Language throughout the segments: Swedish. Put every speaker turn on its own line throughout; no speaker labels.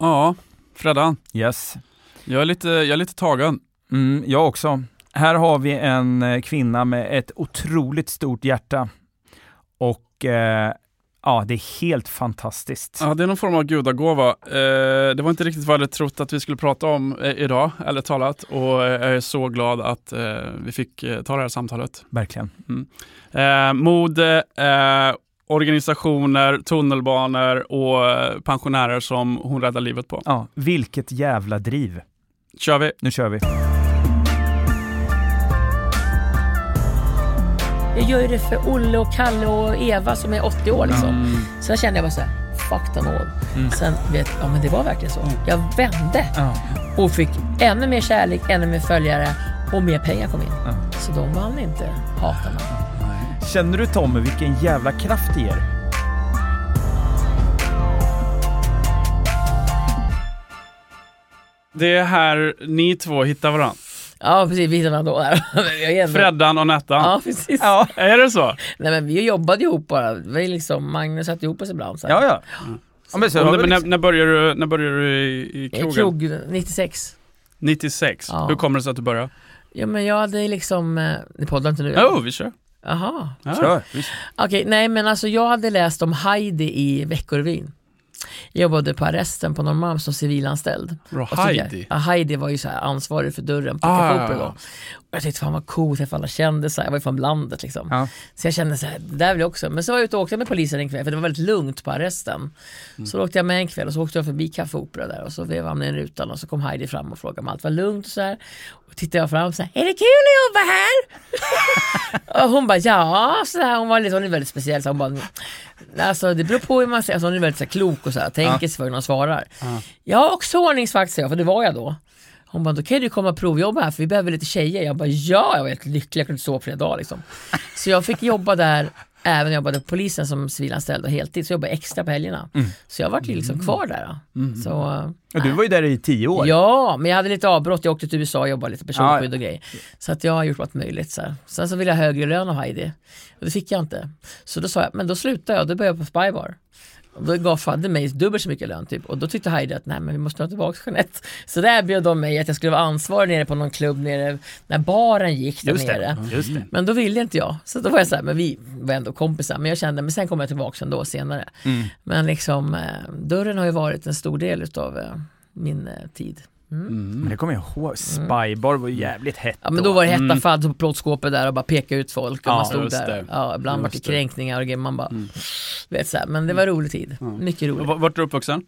Ja, Freddan.
Yes.
Jag är lite, jag är lite tagen.
Mm, jag också. Här har vi en eh, kvinna med ett otroligt stort hjärta. Och eh, ja, det är helt fantastiskt.
Ja, det är någon form av gudagåva. Eh, det var inte riktigt vad jag hade trott att vi skulle prata om eh, idag, eller talat. Och jag är så glad att eh, vi fick eh, ta det här samtalet.
Verkligen.
Eh, mode, eh, organisationer, tunnelbanor och eh, pensionärer som hon räddar livet på.
Ja, vilket jävla driv.
Kör vi!
Nu kör vi.
Jag gör ju det för Olle och Kalle och Eva som är 80 år liksom.
Mm.
Sen kände jag bara såhär, fuck them all.
Mm.
Sen vet ja men det var verkligen så. Jag vände
Ja.
och fick ännu mer kärlek, ännu mer följare och mer pengar kom in. Så de vann inte hatarna.
Känner du Tommy vilken jävla kraft det ger?
Det är här ni två hittar varandra.
Ja precis, vi hittade varandra då. Jag är ändå-
Freddan och Nettan.
Ja precis.
Ja,
Är det så?
Nej men vi jobbade ihop bara. Vi liksom, Magnus satte ihop oss ibland. Så här.
ja. ja. ja men så
när,
liksom,
när började du, när började du i, i krogen?
Krog 96.
96.
Ja.
Hur kommer det sig att du började?
Ja men jag hade liksom, eh, ni poddar inte nu?
Jo, oh, vi kör.
Jaha.
Ja.
Kör.
Okej, nej men alltså jag hade läst om Heidi i Veckorevyn. Jag jobbade på arresten på Norrmalm som civilanställd.
Bra,
Och så
Heidi.
Jag, ja, Heidi var ju så här ansvarig för dörren på
Ah,
Café
ja,
Opera
ja.
då. Jag tyckte fan vad coolt, träffa alla kändisar, jag var ju från landet liksom.
Ja.
Så jag kände så här, det där vill jag också. Men så var jag ute och åkte med polisen en kväll för det var väldigt lugnt på arresten.
Mm.
Så då åkte jag med en kväll och så åkte jag förbi Café Opera där och så vevade han ner rutan och så kom Heidi fram och frågade om allt var lugnt och så här. Och tittade jag fram och så här, är det kul att jobba här? och hon bara ja, så här, hon var lite, hon är väldigt speciell. Så hon bara, alltså det beror på hur man säger, alltså, hon är väldigt så här, klok och så här, tänker sig för hur hon svarar.
Ja.
Jag är också ordningsvakt säger jag, för det var jag då. Hon bara, då kan du komma och provjobba här för vi behöver lite tjejer. Jag bara, ja, jag var helt lycklig, jag kunde inte sova på flera dagar liksom. Så jag fick jobba där, även när jag jobbade på polisen som civilanställd och heltid, så jag jobbade extra på helgerna. Så jag vart ju liksom kvar där. Då. Så,
Och du var ju där i tio år.
Ja, men jag hade lite avbrott. Jag åkte till USA och jobbade lite personskydd och grejer. Så att jag har gjort allt möjligt. Så här. Sen så ville jag högre lön av Heidi. Och det fick jag inte. Så då sa jag, men då slutar jag. Då började jag på Spybar. Och då gav Fadde mig dubbelt så mycket lön typ. Och då tyckte Heidi att nej men vi måste ha tillbaka Jeanette. Så där erbjöd de mig att jag skulle vara ansvarig nere på någon klubb nere när baren gick där
Just
nere.
det. Just det.
Men då ville inte jag. Så då var jag så här, men vi var ändå kompisar. Men jag kände, men sen kommer jag tillbaka ändå senare.
Mm.
Men liksom, eh, dörren har ju varit en stor del utav eh, min eh, tid.
Men det kommer jag ihåg. Spybar var jävligt hett
Ja men då var det hetta
Mm.
fadd på plåtskåpet där och bara peka ut folk och
Ja,
man stod där.
det.
Ja, ibland var det kränkningar och grejer. Man bara, vet så här, men det var rolig tid. Mycket
Och
roligt.
Vart är du uppvuxen?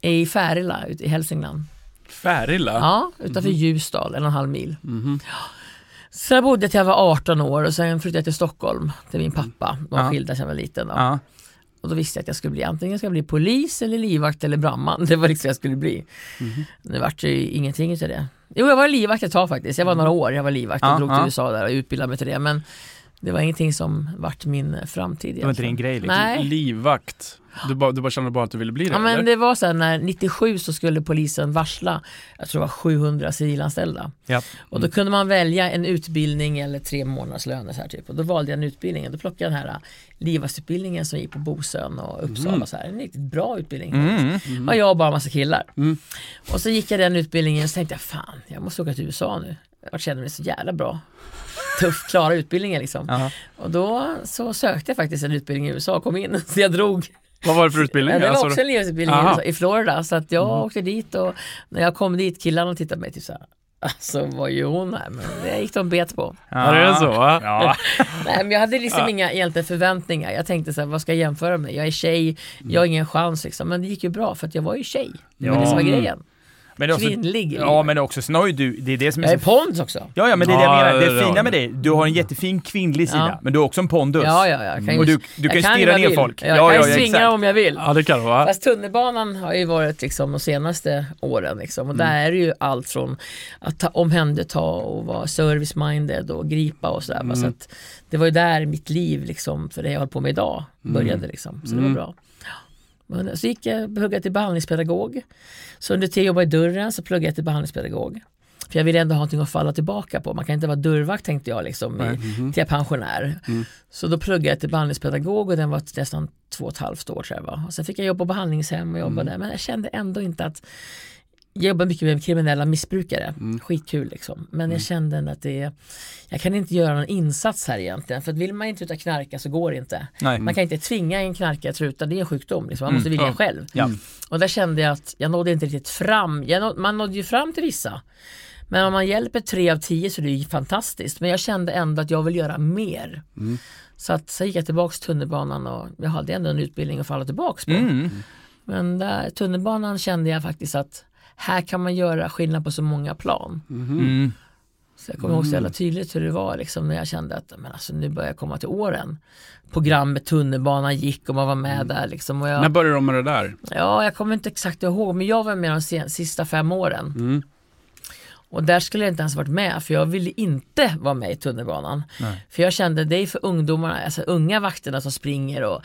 I Färila ute i Hälsingland.
Färila?
Ja, utanför Ljusdal, en och en halv mil.
Mhm.
Så jag bodde till jag var 18 år och sen flyttade jag till Stockholm till min pappa. De var
Ja.
skilda sedan jag var liten. Då.
Ja.
Och då visste jag att jag skulle bli antingen ska jag bli polis eller livvakt eller brandman. Det var liksom jag skulle bli.
Mhm.
Nu vart det ju ingenting utav det. Jo, jag var livvakt ett tag faktiskt. Jag var några år, jag var livvakt och
Ja,
drog till
ja.
USA där och utbildade mig till det. Men det var ingenting som vart min framtid
Det var inte din grej liksom.
Nej.
Livvakt? Du bara, du bara kände bara att du ville bli det?
Ja, men
eller?
det var så här, när 97 så skulle polisen varsla, jag tror det var 700 civilanställda.
Ja.
Och då kunde man välja en utbildning eller tre månaders löner så här typ. Och då valde jag en utbildning. Då plockade jag den här äh, livvaktsutbildningen som gick på Bosön och Uppsala. Så här. En riktigt bra utbildning.
Mm.
Och jag och bara en massa killar.
Mm.
Och så gick jag den utbildningen och så tänkte jag fan, jag måste åka till USA nu. Jag känner mig så jävla bra. Tuff, klara utbildningen liksom.
Ja.
Och då så sökte jag faktiskt en utbildning i USA och kom in. Så jag drog
Vad var det för utbildning?
Ja, det var
Alltså,
också en livsutbildning i
Aha.
USA- i Florida. Så att jag åkte dit och när jag kom dit, killarna tittade på mig typ såhär, alltså vad gör hon här? Men det gick de bet på.
Ja, det är så?
Ja.
Nej men jag hade liksom inga egentligen förväntningar. Jag tänkte så här, vad ska jag jämföra med? Jag är tjej, jag har ingen chans liksom. Men det gick ju bra för att jag var ju tjej. Det var
Ja.
det som var grejen.
Men också,
Kvinnlig.
ja men också, sen har ju du, det är det som är
Jag är pondus också.
Ja, ja men det är det
Ja,
jag menar.
det
fina med dig, du har en jättefin kvinnlig sida,
Ja.
men du har också en pondus.
Ja, ja, ja. Jag kan ju,
Och du, du kan ju stirra ner
vill.
folk.
Jag
ja,
kan
ja,
ju svinga
exakt.
om jag vill.
Ja, det kan det va?
Fast tunnelbanan har ju varit liksom de senaste åren liksom. och där är det ju allt från att ta, omhänderta och vara service-minded och gripa och sådär. va. Så att det var ju där mitt liv liksom, för det jag håller på med idag började liksom. Så det var bra. Men, så gick jag pluggade till behandlingspedagog. Så under tio jobbade i dörren så pluggade jag till behandlingspedagog. För jag ville ändå ha någonting att falla tillbaka på. Man kan inte vara dörrvakt tänkte jag liksom i, till jag är pensionär. Så då pluggade jag till behandlingspedagog och den var nästan två och ett halvt år jag var. Och sen fick jag jobba på behandlingshem och jobba där. Men jag kände ändå inte att jag jobbar mycket med kriminella missbrukare, skitkul liksom. Men jag kände att det jag kan inte göra någon insats här egentligen. För att vill man inte sluta knarka så går det inte.
Nej.
Man kan inte tvinga en knarkare att sluta, det är en sjukdom. Liksom. Man måste vilja
Ja.
själv.
Ja.
Och där kände jag att jag nådde inte riktigt fram. Nådde, man nådde ju fram till vissa. Men om man hjälper tre av tio så är det ju fantastiskt. Men jag kände ändå att jag vill göra mer. Så att så gick jag tillbaks till tunnelbanan och jag hade ändå en utbildning att falla tillbaks på.
Mm.
Men där, tunnelbanan kände jag faktiskt att här kan man göra skillnad på så många plan.
Mm.
Så jag kommer ihåg så jävla tydligt hur det var liksom, när jag kände att men alltså, nu börjar jag komma till åren. Programmet Tunnelbanan gick och man var med där. Liksom, och jag,
När började de med det där?
Ja, jag kommer inte exakt ihåg, men jag var med de sen, sista fem åren.
Mm.
Och där skulle jag inte ens varit med, för jag ville inte vara med i tunnelbanan.
Nej.
För jag kände, det är för ungdomarna, alltså unga vakterna som springer och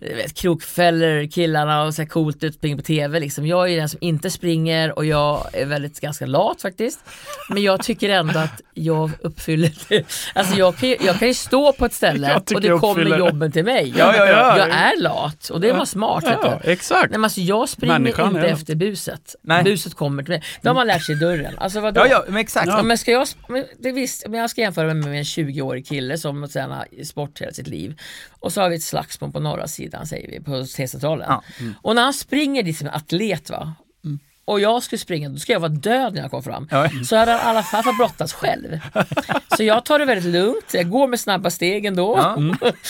du vet, krokfäller killarna och ser coolt ut, springer på TV liksom. Jag är den som inte springer och jag är väldigt ganska lat faktiskt. Men jag tycker ändå att jag uppfyller det. Alltså jag kan ju, jag kan ju stå på ett ställe och det kommer jobben till mig.
Ja, ja, ja.
Jag är lat och det var smart.
Ja, exakt.
Nej, men alltså jag springer
Människan
inte efter buset.
Nej.
Buset kommer till mig. Det har man lärt sig dörren. Alltså vadå?
Ja, ja, men exakt.
Ja, men ska jag, men det visst, men jag ska jämföra med en 20-årig kille som tränar sport hela sitt liv. Och så har vi ett slagsmål på norra sidan säger vi, på T-centralen.
Ja.
Och när han springer dit som en atlet va. Och jag skulle springa, då ska jag vara död när jag kom fram.
Ja.
Så hade han i alla fall fått brottas själv. Så jag tar det väldigt lugnt, jag går med snabba steg ändå.
Ja.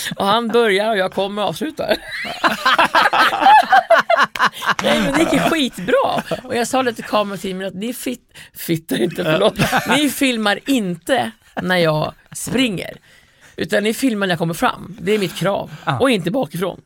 Och han börjar och jag kommer och avslutar. Nej men det gick ju skitbra. Och jag sa det till kamerateamet att ni fit, fittar inte, förlåt. Ni filmar inte när jag springer. Utan ni filmar när jag kommer fram. Det är mitt krav. Och inte bakifrån.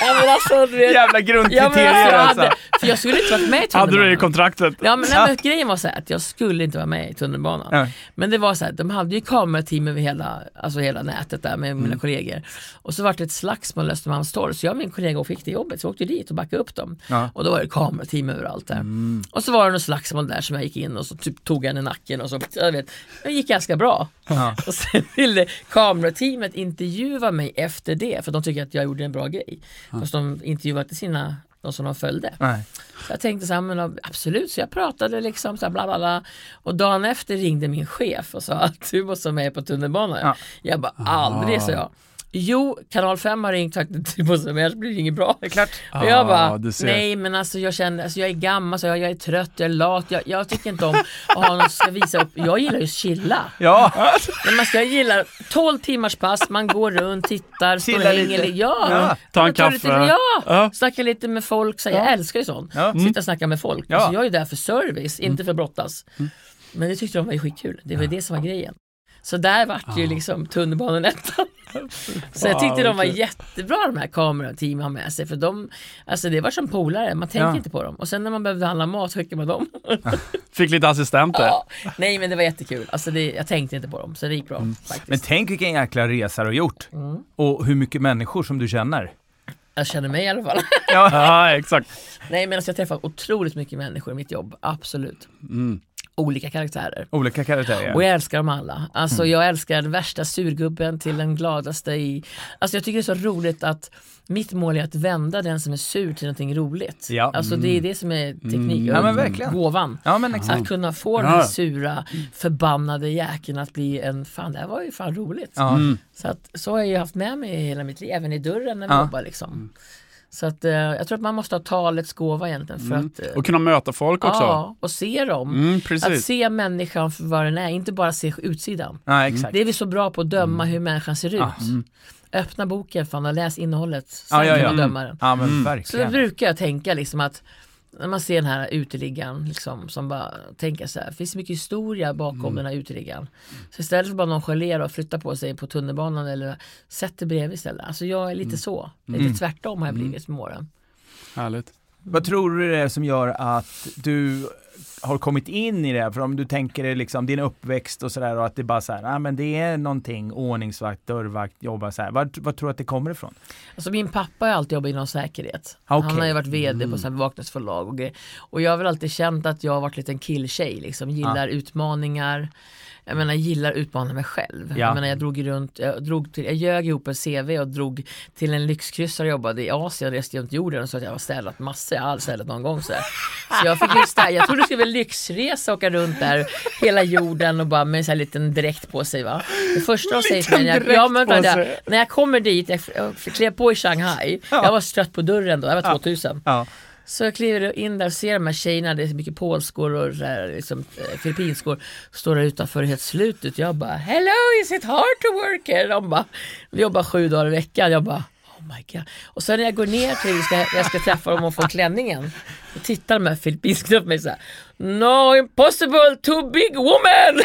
Ja, men alltså, du vet,
Jävla
ja,
grundkriterier
alltså, jag
alltså.
hade, för jag skulle inte varit med i
Hade du det i
tunnelbanan.
kontraktet?
Ja men, nej, men grejen var så att jag skulle inte vara med i tunnelbanan.
Nej.
Men det var så här, de hade ju kamerateam över hela, alltså hela nätet där med
Mm.
mina kollegor. Och så var det ett slagsmål i Östermalmstorg så jag och min kollega fick det jobbet så jag åkte dit och backade upp dem.
Ja. Mm.
Och då var det kamerateam överallt där. Och så var det något slagsmål där som jag gick in och så typ tog han i nacken och så, jag vet, det gick ganska bra.
Ja.
Och sen ville kamerateamet intervjua mig efter det för de tycker att jag gjorde en bra grej. Fast de intervjuade inte sina, de som de följde.
Nej.
Så jag tänkte så här, men absolut, så jag pratade liksom så här, bla bla bla. Och dagen efter ringde min chef och sa att du måste vara med på tunnelbanan.
Ja.
Jag bara, aldrig, sa jag. Jo, kanal 5 har ringt sagt måste vara med, annars blir det inget bra.
Det är klart.
Och jag bara,
Ah,
nej men alltså jag känner, alltså jag är gammal, så jag, jag är trött, jag är lat, jag, jag tycker inte om att ha någon som ska visa upp. Jag gillar ju att chilla.
Ja,
Men man ska gilla 12 timmars pass, man går runt, tittar, står och hänger
lite.
Ja,
Ja.
Ta en
tar Lite,
kaffe.
ja,
Ja.
snacka lite med folk. Så jag älskar ju sånt.
Ja.
Sitta och snacka med folk.
Ja.
Alltså, jag är ju där för service, inte för att brottas. Men det tyckte de var skitkul. Det var det som var grejen. Så där vart ju liksom tunnelbanenettan. Så jag tyckte de var jättebra de här kamerateamen har med sig för de, alltså det var som polare, man tänker
Ja.
inte på dem. Och sen när man behövde handla mat skickade man dem.
Fick lite assistenter.
Ja. Nej men det var jättekul, alltså det, jag tänkte inte på dem så det gick bra faktiskt.
men tänk vilken jäkla resa du har gjort.
Mm.
Och hur mycket människor som du känner.
Jag känner mig i alla fall.
Ja.
Ja, exakt.
Nej men alltså jag träffar otroligt mycket människor i mitt jobb, absolut.
Mm.
Olika karaktärer.
Olika karaktärer.
Och jag älskar dem alla. Alltså jag älskar den värsta surgubben till den gladaste i... Alltså jag tycker det är så roligt att mitt mål är att vända den som är sur till någonting roligt.
Ja.
Alltså det är det som är teknik.
Ja, men verkligen.
Gåvan.
Ja men exakt.
Att kunna få den
Ja.
här sura, förbannade jäkeln att bli en, fan det här var ju fan roligt.
Ja.
Mm.
Så, att, så har jag ju haft med mig hela mitt liv, även i dörren när vi
Ja.
jobbar liksom. Så att eh, jag tror att man måste ha talets gåva egentligen för att eh,
Och kunna möta folk också.
Ja, och se dem.
Mm,
Att se människan för vad den är, inte bara se utsidan.
Ja, exakt.
Det är vi så bra på att döma hur människan ser ut.
Ah, mm.
Öppna boken fan och läs innehållet, sen
Ja, ja,
kan man döma den.
Ja men
Mm.
Så brukar jag tänka liksom att när man ser den här uteliggaren liksom, som bara tänker så här, det finns mycket historia bakom
Mm.
den här uteliggaren. Så istället för bara nonchalera och flytta på sig på tunnelbanan eller sätta bredvid istället. Alltså jag är lite
Mm.
så. Lite tvärtom har jag blivit med åren.
Härligt.
Vad tror du det är som gör att du har kommit in i det? För om du tänker dig liksom din uppväxt och sådär och att det bara så här, nej men det är någonting, ordningsvakt, dörrvakt, jobba så här. Vad, vad tror du att det kommer ifrån?
Alltså min pappa har alltid jobbat inom säkerhet.
Okay.
Han har ju varit VD på bevakningsförlag och grejer. Och jag har väl alltid känt att jag har varit en liten killtjej liksom, gillar utmaningar. Jag menar, gillar att utmana mig själv.
Ja.
Jag menar, jag drog runt, jag, drog till, jag ljög ihop en CV och drog till en lyxkryssare och jobbade i Asien, reste runt jorden och sa att jag har städat massor, jag har aldrig städat någon gång så här. Så jag fick ju städa, jag trodde det skulle vara lyxresa och åka runt där hela jorden och bara med en sån här liten dräkt på sig va. Det första de säger till mig, när jag, ja, men, vänta, när jag kommer dit, jag, jag klev på i Shanghai, jag var stött på dörren då, jag var 2000.
Ja.
Så jag kliver in där och ser de här tjejerna, det är så mycket polskor och så här, liksom, eh, filippinskor, står där utanför helt slutet. Jag bara Hello, is it hard to work here? De bara, vi jobbar sju dagar i veckan. Jag bara Oh my god. Och sen när jag går ner till, ska, jag ska träffa dem och få klänningen, då tittar de här filippinskorna på mig såhär No impossible, too big woman!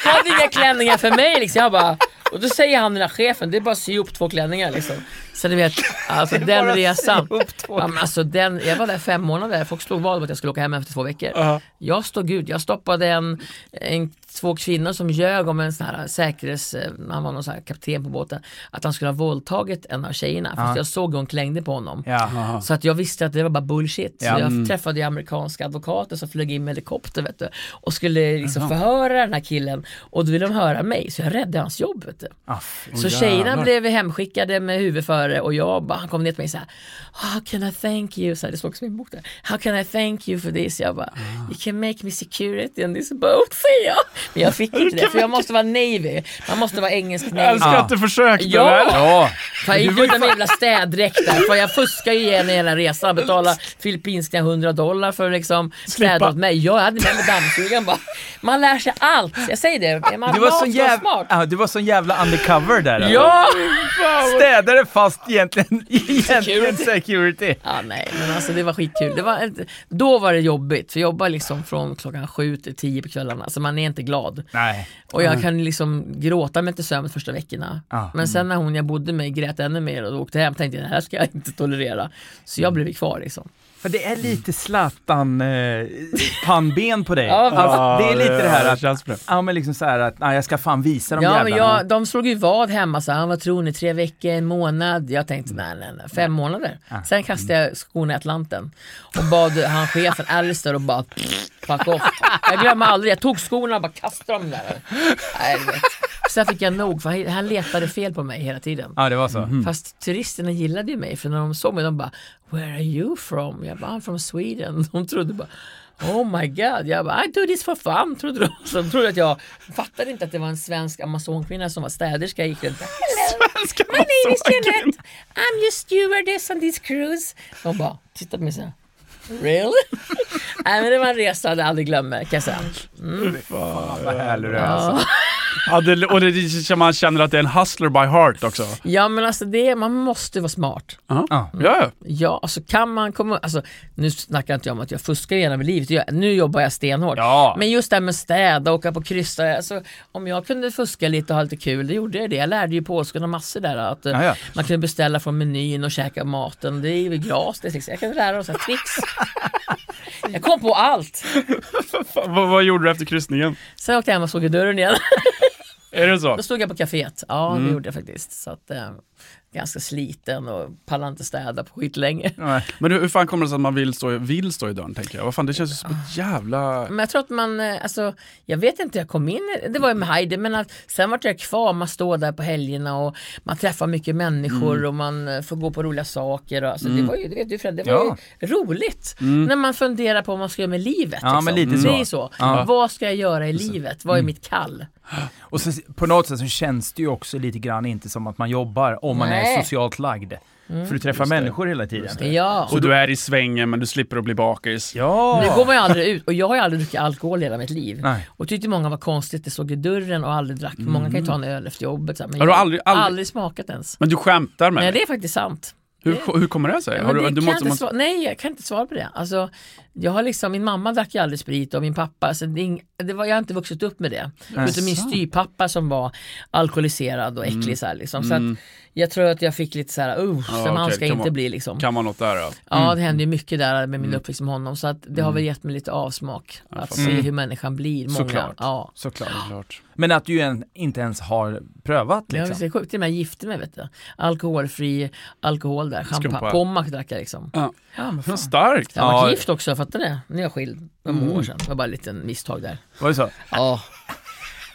hade inga klänningar för mig liksom. Jag bara, och då säger han den här chefen, det är bara att sy ihop två klänningar liksom. Så du vet, alltså den resan. Ja, men alltså, den, jag var där fem månader, folk slog vad om att jag skulle åka hem efter två veckor.
Uh-huh.
Jag stod ut, jag stoppade en, en, två kvinnor som ljög om en sån här säkerhets, eh, han var någon sån här kapten på båten, att han skulle ha våldtagit en av tjejerna. Fast jag såg hur hon klängde på honom.
Ja.
Så att jag visste att det var bara bullshit. Så jag
Mm.
träffade amerikanska advokater som flög in med helikopter vet du, och skulle liksom förhöra den här killen och då ville de höra mig så jag räddade hans jobb. Vet du.
Ah.
Så tjejerna blev hemskickade med huvud före och jag bara, han kom ner till mig så här, How can I thank you? Så här, det stod också i min bok där. How can I thank you for this? Jag bara,
Ah.
you can make me security on this boat, säger jag. Men jag fick inte det, för jag måste vara navy. Man måste vara engelsk
Jag
navy.
älskar att du försökte.
Ja.
Ja,
För jag gick ut med jävla städdräkt där, för jag fuskar ju igen hela resan, betalar filippinska 100 dollar för att liksom städa åt mig. Jag hade med mig dammsugaren bara. Man lär sig allt, jag säger det. Man
du var, så jävla,
smart.
du var så jävla undercover där. alltså.
Ja!
Städare fast egentligen, egentligen
Security. Ja, nej, men alltså det var skitkul. Det var, då var det jobbigt, för jag jobbar liksom från klockan sju till tio på kvällarna, så man är inte glad.
Nej.
Och jag kan liksom gråta mig till sömn första veckorna.
Ja.
Men sen när hon jag bodde med grät ännu mer och åkte hem tänkte jag det här ska jag inte tolerera. Så jag blev kvar liksom.
För det är lite Zlatan eh, pannben på dig.
Ja,
alltså, det är lite det här att,
känns bra.
ja men liksom så här att, nej jag ska fan visa dem
Ja men
jävlarna.
jag, de slog ju vad hemma så här, vad tror ni, tre veckor, en månad? Jag tänkte nej nej nej, fem månader. Sen kastade jag skorna i Atlanten och bad han chefen Alistair och bara fuck off. Jag glömmer aldrig, jag tog skorna och bara kastade dem där. Nej, du vet. Sen fick jag nog för han- han letade fel på mig hela tiden.
Ja det var så.
Fast turisterna gillade ju mig för när de såg mig de bara Where are you from? Jag bara I'm from Sweden. De trodde bara Oh my god, jag bara I do this for fun, trodde de. Så de trodde att jag fattade inte att det var en svensk amazonkvinna som var städerska. Jag gick runt Hello, my name is Jeanette. I'm your stewardess on this cruise. De bara tittade på mig såhär Really? Nej men det var en resa jag aldrig glömmer kan jag säga.
Vad härlig du är alltså.
Ja.
Det, och det, det, man känner att det är en hustler by heart också.
ja men alltså det, man måste vara smart.
Ja,
Ja.
ja.
Ja, alltså kan man komma, alltså nu snackar inte jag om att jag fuskar genom livet, jag, nu jobbar jag stenhårt.
Ja.
Men just det här med städa, åka på kryssare, alltså om jag kunde fuska lite och ha lite kul, då gjorde jag det. Jag lärde ju polskarna massor där, att eh,
Ja, ja.
man kunde beställa från menyn och käka maten, det är ju glas, det är, jag kan lära dem så här tricks. jag kom på allt.
Vad, vad gjorde du efter kryssningen?
Sen åkte jag hem och såg i dörren igen.
Är det så?
Då stod jag på kaféet, ja
Mm.
det gjorde jag faktiskt. Så att, eh, ganska sliten och pallade inte städa på skitlänge.
Nej.
Men hur, hur fan kommer det sig att man vill stå, vill stå i dörren, tänker jag? Vad fan, det känns ju som ett jävla...
Men jag tror att man, eh, alltså, jag vet inte, jag kom in, det var ju med Heidi, men att, sen vart jag kvar, man står där på helgerna och man träffar mycket människor
Mm.
och man eh, får gå på roliga saker. Och, alltså, Det var ju, det vet du Fred, det var
Ja.
ju roligt. När man funderar på vad man ska göra med livet.
Ja,
liksom.
men lite
Det
så.
är ju så.
Ja.
Vad ska jag göra i livet? Vad är mitt kall?
Och så, på något sätt så känns det ju också lite grann inte som att man jobbar om man är
Nej.
socialt lagd. För du träffar människor hela tiden.
Ja.
Och du är i svängen men du slipper att bli bakis.
Ja!
Nu går man ju aldrig ut och jag har ju aldrig druckit alkohol hela mitt liv.
Nej.
Och tyckte många var konstigt, det såg i dörren och aldrig drack. Många kan ju ta en öl efter jobbet. Så men
Har du
jag
aldrig- aldrig-
aldrig smakat ens.
Men du skämtar med
Nej
mig.
det är faktiskt sant.
Hur, hur kommer det sig? Du,
det
du
kan
måste,
jag
måste,
svara, nej, jag kan inte svara på det. Alltså, Jag har liksom, min mamma drack ju aldrig sprit och min pappa, alltså det, är det var, jag har inte vuxit upp med det. Utan min styvpappa som var alkoholiserad och äcklig så här, liksom. Så
Mm.
att jag tror att jag fick lite så här, uh,
Ja,
så man
okej,
ska
kan
inte
man-
bli liksom.
Kan man något där då?
Ja, det hände ju mycket där med min uppväxt med honom så att det har väl gett mig lite avsmak. att
fattar.
se hur människan blir. Många.
Såklart.
Ja.
Såklart.
Klart.
Men att du ju en, inte ens har prövat
Men jag
liksom.
visste sjukt, till och med jag gifte mig vet du. Alkoholfri alkohol där, champagne, pommac drack jag liksom.
Ja.
Ja, men fan.
Starkt.
Jag
Ja.
varit gift också, fattar du det? Nu är jag skild, för många år sedan. Det var bara ett litet misstag där.
Var det så?
Ja.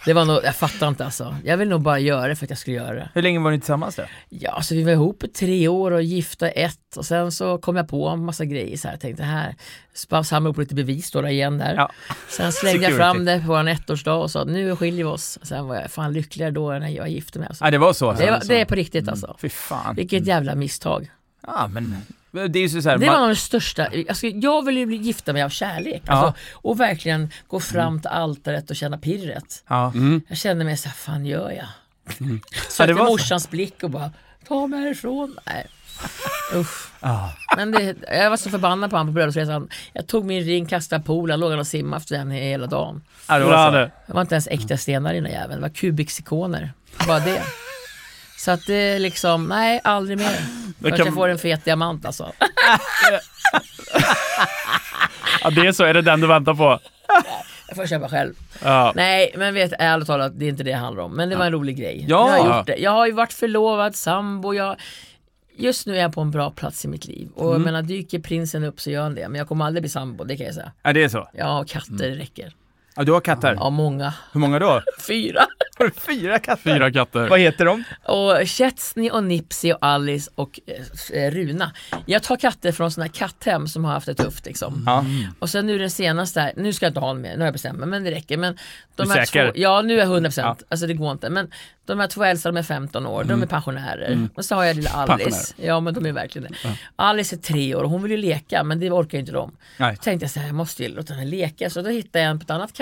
Det var nog, jag fattar inte alltså. Jag vill nog bara göra det för att jag skulle göra det.
Hur länge var ni tillsammans då?
Ja, så vi var ihop i tre år och gifta ett och sen så kom jag på en massa grejer så här. Jag tänkte här, samla upp lite bevis då, igen där.
Ja.
Sen slängde jag fram det på vår ettårsdag och sa nu skiljer vi oss. Sen var jag fan lyckligare då än när jag gifte mig. Alltså.
Ja, det var så?
Det, var, det är på riktigt alltså.
Fy fan.
Vilket jävla misstag.
Ja, men det är så här,
Det var
man,
det största, alltså, jag vill ju bli gifta mig av kärlek.
Ja.
Alltså, och verkligen gå fram till altaret och känna pirret.
ja.
Mm.
Jag kände mig så här, fan gör jag?
Ja,
Sökte
det var så.
morsans blick och bara, ta mig härifrån. Nej. Usch.
Ja.
Men det, jag var så förbannad på honom på bröllopsresan. Jag tog min ring, kastade poolen, låg han och simmade efter den hela dagen.
Ja, det var så.
det.
Det var inte ens äkta stenar i den jäveln, det var kubiksikoner. Bara det. Så att det liksom, nej aldrig mer. Först
kan-
jag får en fet diamant alltså.
Ja, det är så. Är det den du väntar på?
Jag får köpa själv.
Ja.
Nej, men vet ärligt talat, det är inte det det handlar om. Men det var en rolig grej.
Ja.
Jag har gjort det. Jag har ju varit förlovad, sambo, jag... Just nu är jag på en bra plats i mitt liv. Och jag menar, dyker prinsen upp så gör han det. Men jag kommer aldrig bli sambo, det kan jag säga.
Ja, det är så.
Jag har katter, det räcker.
Ja, du har katter.
Ja, många.
Hur många då?
Fyra.
Har du fyra katter?
Fyra katter.
Vad heter de?
Och Chetsney och Nipsey och Alice och eh, Runa. Jag tar katter från sådana här katthem som har haft det tufft liksom.
Ja.
Och sen nu den senaste, här- nu ska jag inte ha mer, nu har jag bestämt mig, men det räcker. Men de
Du är
här
säker?
Två, ja, nu är jag 100%,
Ja.
alltså det går inte. Men de här två äldsta, de är 15 år, de är pensionärer. Och så har jag lilla Alice. Ja, men de är verkligen det. Alice är tre år och hon vill ju leka, men det orkar ju inte de.
Nej.
Då tänkte jag så här, jag måste ju låta henne leka. Så då hittade jag en på ett annat